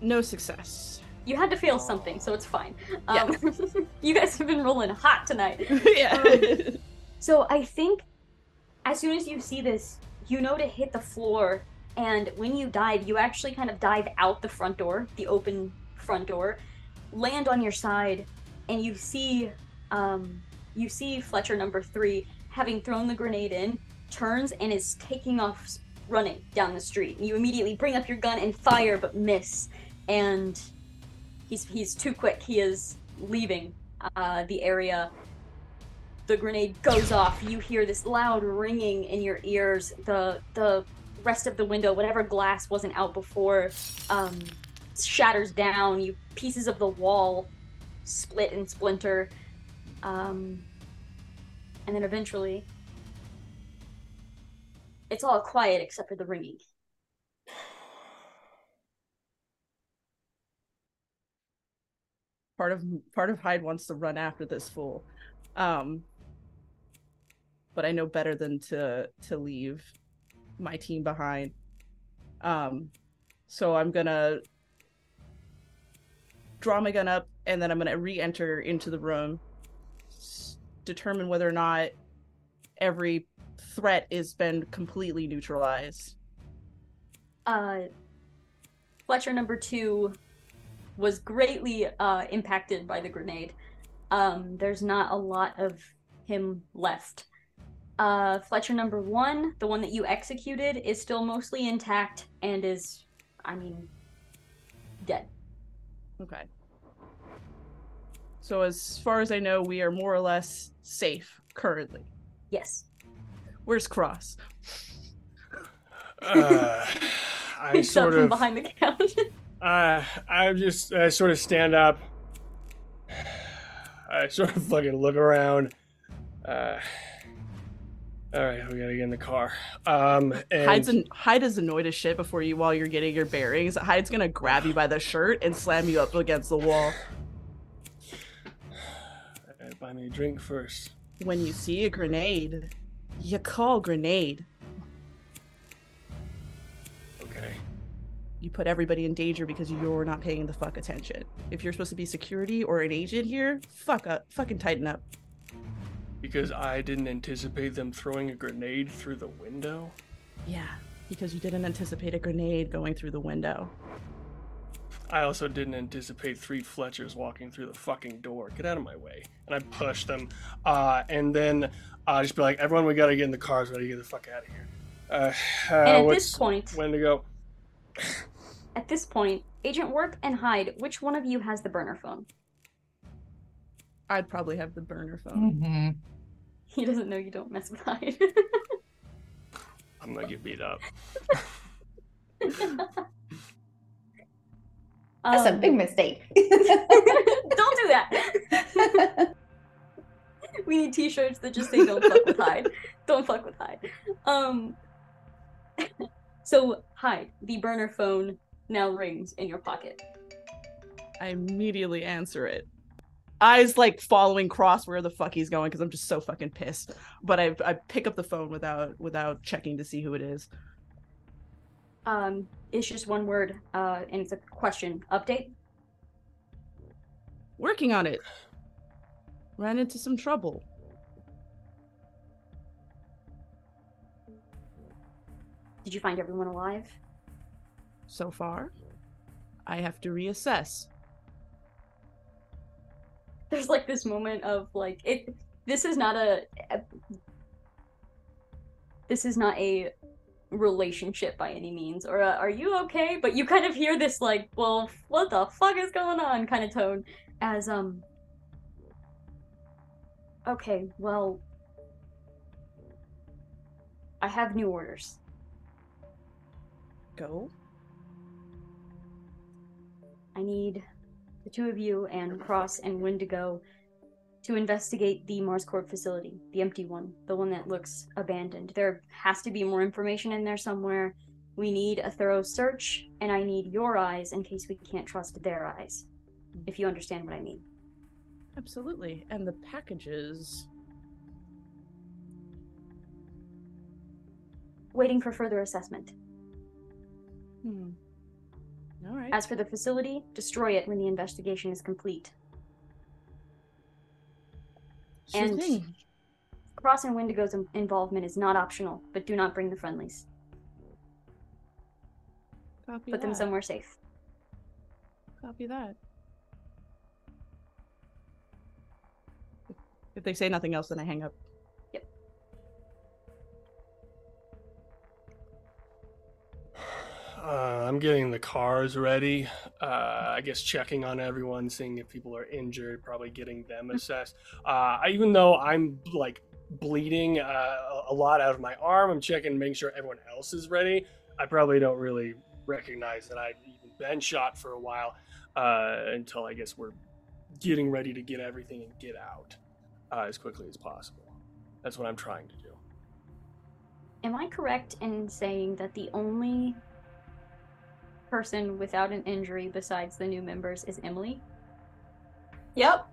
no success.
You had to fail something, so it's fine. Um, you guys have been rolling hot tonight.
yeah.
So I think as soon as you see this, you know to hit the floor And when you dive, you actually kind of dive out the front door, the open front door, land on your side, and you see um, you see Fletcher number three having thrown the grenade in, turns and is taking off running down the street. You immediately bring up your gun and fire, but miss. And he's he's too quick. He is leaving uh, the area. The grenade goes off. You hear this loud ringing in your ears. The the rest of the window, whatever glass wasn't out before, um, shatters down. You pieces of the wall split and splinter. Um, and then eventually, it's all quiet except for the ringing.
Part of part of Hyde wants to run after this fool. Um but I know better than to to leave my team behind. Um so I'm to draw my gun up and then I'm to re-enter into the room s- determine whether or not every threat has been completely neutralized.
Uh, Fletcher number two was greatly uh, impacted by the grenade. Um, there's not a lot of him left. Uh, Fletcher number one, the one that you executed, is still mostly intact and is, I mean, dead.
Okay. So as far as I know, we are more or less safe currently.
Yes.
Where's Cross?
Uh, I
Picks up
sort
from
of,
behind the couch.
uh, I just, I sort of stand up. I sort of fucking look around. Uh, all right, we gotta get in the car. Um, and
Hyde's an, Hyde is annoyed as shit before you while you're getting your bearings. Hyde's gonna grab you by the shirt and slam you up against the wall.
Uh, buy me a drink first.
When you see a grenade, you call grenade. You put everybody in danger because you're not paying the fuck attention. If you're supposed to be security or an agent here, fuck up, fucking tighten up.
Because I didn't anticipate them throwing a grenade through the window.
Yeah, because you didn't anticipate a grenade going through the window.
I also didn't anticipate three Fletchers walking through the fucking door. Get out of my way. And I push them. Uh, and then uh, just be like, everyone, we gotta get in the cars. We gotta get the fuck out of here. Uh, uh,
and at this point,
Wendigo?
At this point, Agent Warp and Hyde, which one of you has the burner phone?
I'd probably have the burner phone.
hmm
He doesn't know you don't mess with Hyde.
I'm gonna get beat up.
That's a
Um,
big mistake.
don't do that. we need t-shirts that just say don't fuck with Hyde. Don't fuck with Hyde. Um So Hyde, the burner phone now rings in your pocket.
I immediately answer it. Eyes like following Cross where the fuck he's going because I'm just so fucking pissed. But I I pick up the phone without without checking to see who it is.
Um it's just one word, uh, and it's a question. Update?
Working on it. Ran into some trouble.
Did you find everyone alive?
So far, I have to reassess.
There's like this moment of like it this is not a, a this is not a relationship by any means or a, are you okay but you kind of hear this like well what the fuck is going on kind of tone as um okay well i have new orders
Go.
I need the two of you and cross and wendigo to investigate the mars corp facility the empty one the one that looks abandoned there has to be more information in there somewhere we need a thorough search and i need your eyes in case we can't trust their eyes if you understand what i mean
Absolutely. And the packages.
waiting for further assessment
Hmm. All right.
as for the facility destroy it when the investigation is complete
Sure
and-
thing.
cross and wendigo's involvement is not optional but do not bring the friendlies
Copy
put them somewhere safe.
Copy that. If they say nothing else, then I hang up.
Uh, I'm getting the cars ready. Uh, I guess checking on everyone, seeing if people are injured, probably getting them assessed. Uh, I- even though I'm like bleeding uh, a- a lot out of my arm, I'm checking, making sure everyone else is ready. I probably don't really recognize that I've even been shot for a while uh, until I guess we're getting ready to get everything and get out uh, as quickly as possible. That's what I'm trying to do.
Am I correct in saying that the only person without an injury besides the new members is Emily?
Yep.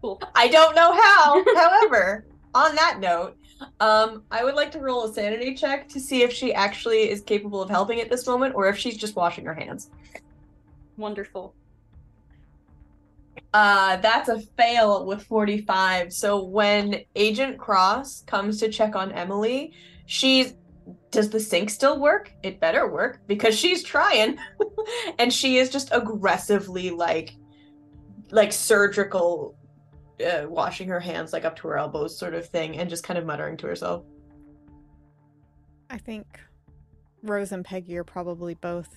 Cool.
I don't know how. However, on that note, um, I would like to roll a sanity check to see if she actually is capable of helping at this moment or if she's just washing her hands.
Wonderful.
Uh, that's a fail with 45. So when Agent Cross comes to check on Emily, she's does the sink still work? It better work because she's trying. and she is just aggressively like like surgical uh, washing her hands like up to her elbows sort of thing and just kind of muttering to herself.
I think Rose and Peggy are probably both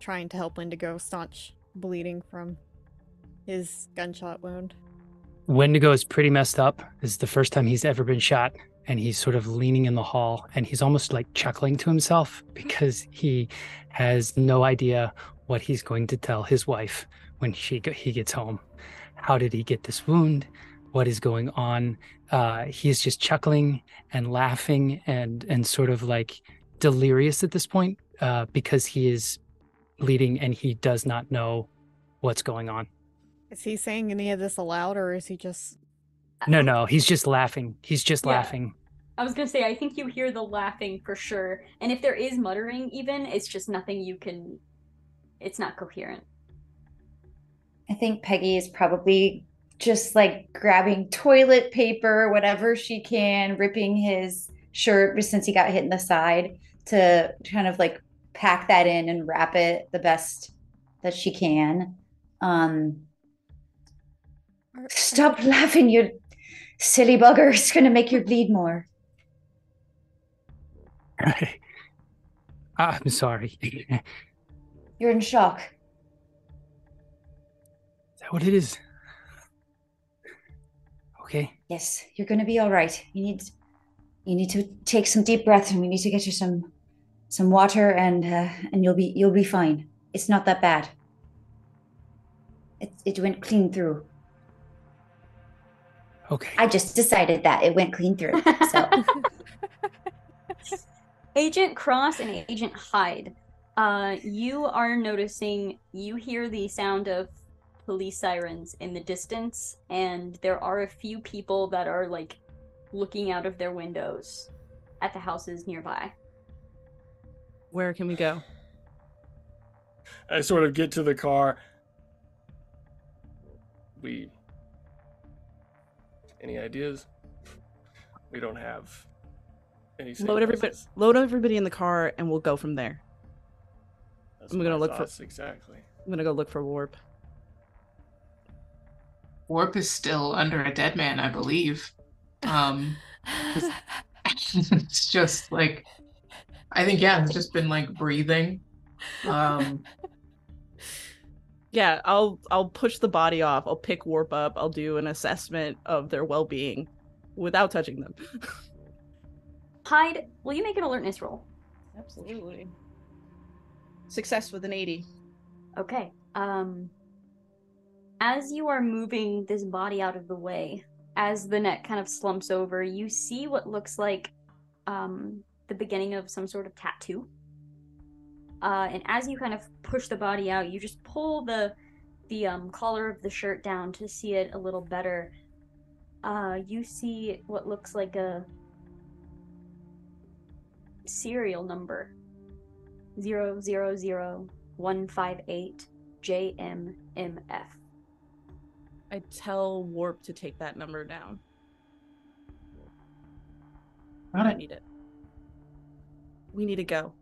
trying to help Wendigo staunch bleeding from his gunshot wound.
Wendigo is pretty messed up. This is the first time he's ever been shot, and he's sort of leaning in the hall, and he's almost like chuckling to himself because he has no idea what he's going to tell his wife when she he gets home. How did he get this wound? What is going on? Uh, he's just chuckling and laughing and and sort of like delirious at this point uh, because he is bleeding and he does not know what's going on.
Is he saying any of this aloud or is he just
No, no, he's just laughing. He's just
Yeah.
laughing.
I was gonna say, I think you hear the laughing for sure. And if there is muttering, even, it's just nothing you can. It's not coherent.
I think Peggy is probably just like grabbing toilet paper, whatever she can, ripping his shirt since he got hit in the side to kind of like pack that in and wrap it the best that she can. Um,
Are- are
stop laughing, you silly bugger. It's going to make you bleed more.
I'm sorry.
You're in shock.
Is that what it is? Okay.
Yes, you're going to be all right. You need you need to take some deep breaths and we need to get you some some water and uh, and you'll be you'll be fine. It's not that bad. It it went clean through.
Okay.
I just decided that it went clean through. So
Agent Cross and Agent Hyde, uh, you are noticing, you hear the sound of police sirens in the distance, and there are a few people that are like looking out of their windows at the houses nearby.
Where can we go?
I sort of get to the car. We. Any ideas? We don't have any.
Load everybody.
places.
Load everybody in the car, and we'll go from there.
That's
I'm gonna
my
look for-
thoughts, exactly.
I'm gonna go look for Warp.
Warp is still under a dead man, I believe. Um, it's just like, I think yeah, it's just been like breathing. Um,
Yeah, I'll I'll push the body off. I'll pick Warp up. I'll do an assessment of their well-being without touching them.
Hyde, will you make an alertness roll?
Absolutely. Success with an 80.
Okay. Um as you are moving this body out of the way, as the net kind of slumps over, you see what looks like um the beginning of some sort of tattoo. Uh and as you kind of push the body out, you just pull the the um collar of the shirt down to see it a little better. Uh you see what looks like a serial number. Zero zero zero 158 JMMF.
I tell Warp to take that number down.
got
I
it.
need it. We need to go.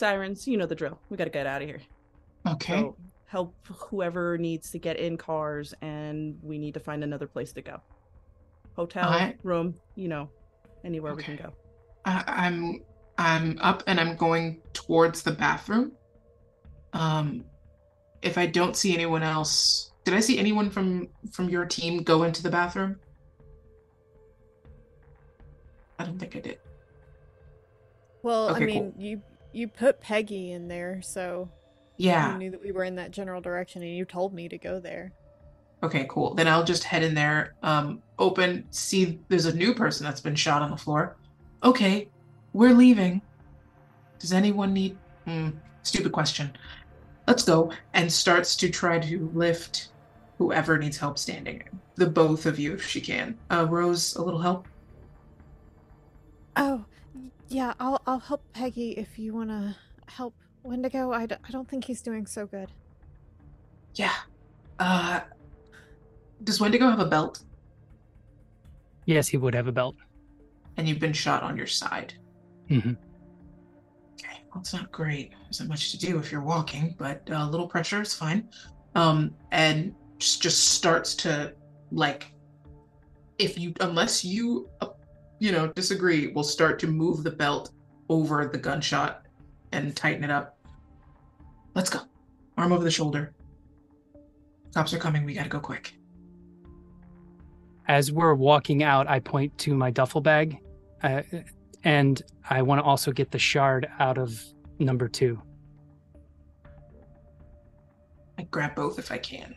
Sirens, you know the drill. We gotta get out of here.
Okay.
So help whoever needs to get in cars, and we need to find another place to go. Hotel,
I-
room, you know, anywhere we can go.
I, I'm I'm up and I'm going towards the bathroom. Um, if I don't see anyone else, did I see anyone from from your team go into the bathroom? I don't think I did.
Well,
Okay,
I
cool.
mean, you you put Peggy in there, so
Yeah.
you knew that we were in that general direction, and you told me to go there.
Okay, cool. Then I'll just head in there, um, open, see there's a new person that's been shot on the floor. Okay, we're leaving. Does anyone need hmm, stupid question. Let's go. And starts to try to lift whoever needs help standing. The both of you if she can. Uh Rose, a little help?
Oh, y- yeah, I'll I'll help Peggy if you want to help Wendigo. I, d- I don't think he's doing so good.
Yeah. Uh does Wendigo have a belt?
Yes, he would have a belt.
And you've been shot on your side.
hmm
Okay, well, it's not great. There's not much to do if you're walking, but a little pressure is fine. Um, and just just starts to like, if you unless you uh, you know disagree, will start to move the belt over the gunshot and tighten it up. Let's go. Arm over the shoulder. Cops are coming. We gotta go quick.
As we're walking out, I point to my duffel bag, uh, and I want to also get the shard out of number two.
I grab both if I can.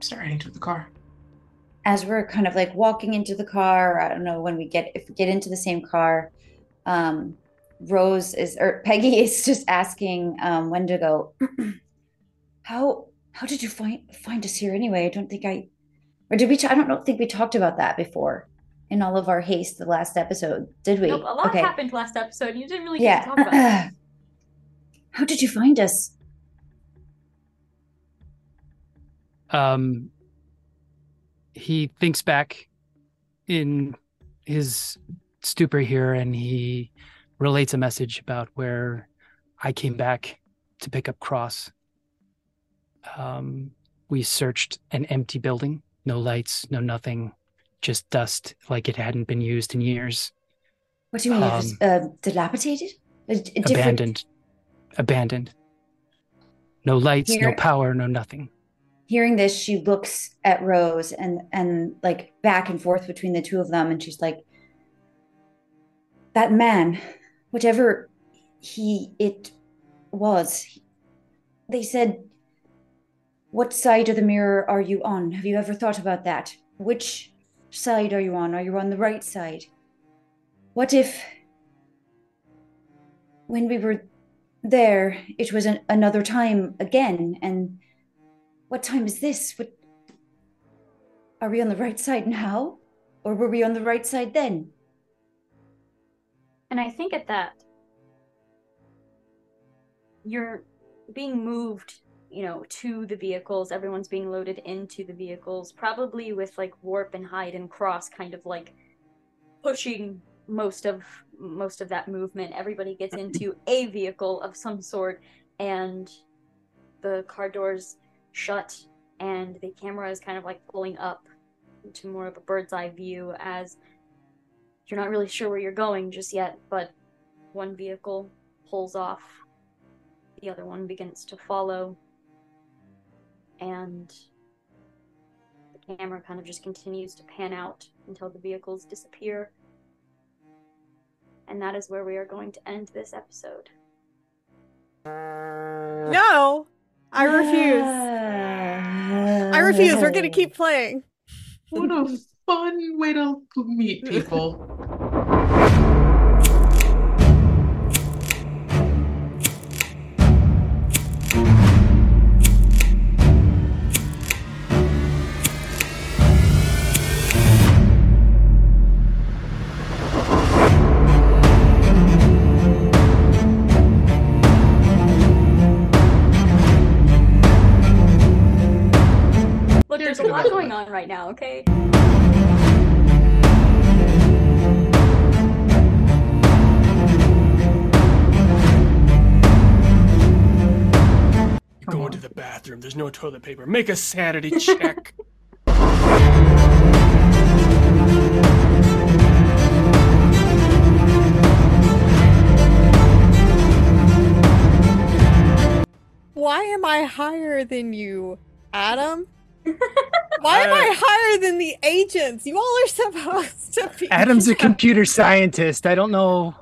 Start heading to the car.
As we're kind of like walking into the car i don't know when we get if we get into the same car um rose is or peggy is just asking um wendigo how how did you find find us here anyway? I don't think i or did we t- i don't know think we talked about that before in all of our haste the last episode did we?
Nope, a lot
okay.
happened last episode. You didn't really get
yeah.
to talk about it.
how did you find us?
Um, he thinks back in his stupor here, and he relates a message about where I came back to pick up Cross. Um, we searched an empty building, no lights, no nothing, just dust, like it hadn't been used in years.
what do you mean it was uh, dilapidated A- a
Abandoned, abandoned. No lights, no power, no nothing.
Hearing this she looks at rose and and like back and forth between the two of them and she's like that man whatever he it was they said what side of the mirror are you on? Have you ever thought about that? Which side are you on? Are you on the right side? What if when we were there it was an, another time again and what time is this? What are we on the right side now? Or were we on the right side then?
And I think at that, you're being moved, you know, to the vehicles. Everyone's being loaded into the vehicles, probably with like warp and Hyde and cross kind of like pushing most of most of that movement. Everybody gets into a vehicle of some sort and the car doors shut and the camera is kind of like pulling up to more of a bird's eye view as you're not really sure where you're going just yet, but one vehicle pulls off, the other one begins to follow, and the camera kind of just continues to pan out until the vehicles disappear. And that is where we are going to end this episode.
No, I refuse. I refuse. We're gonna keep playing.
What a fun way to meet people. now,
okay?
You're
going
to the bathroom. There's no toilet paper. Make a sanity check.
Why am I higher than you, Adam? Why am I uh, higher than the agents? You all are supposed to be.
Adam's a computer scientist. I don't know.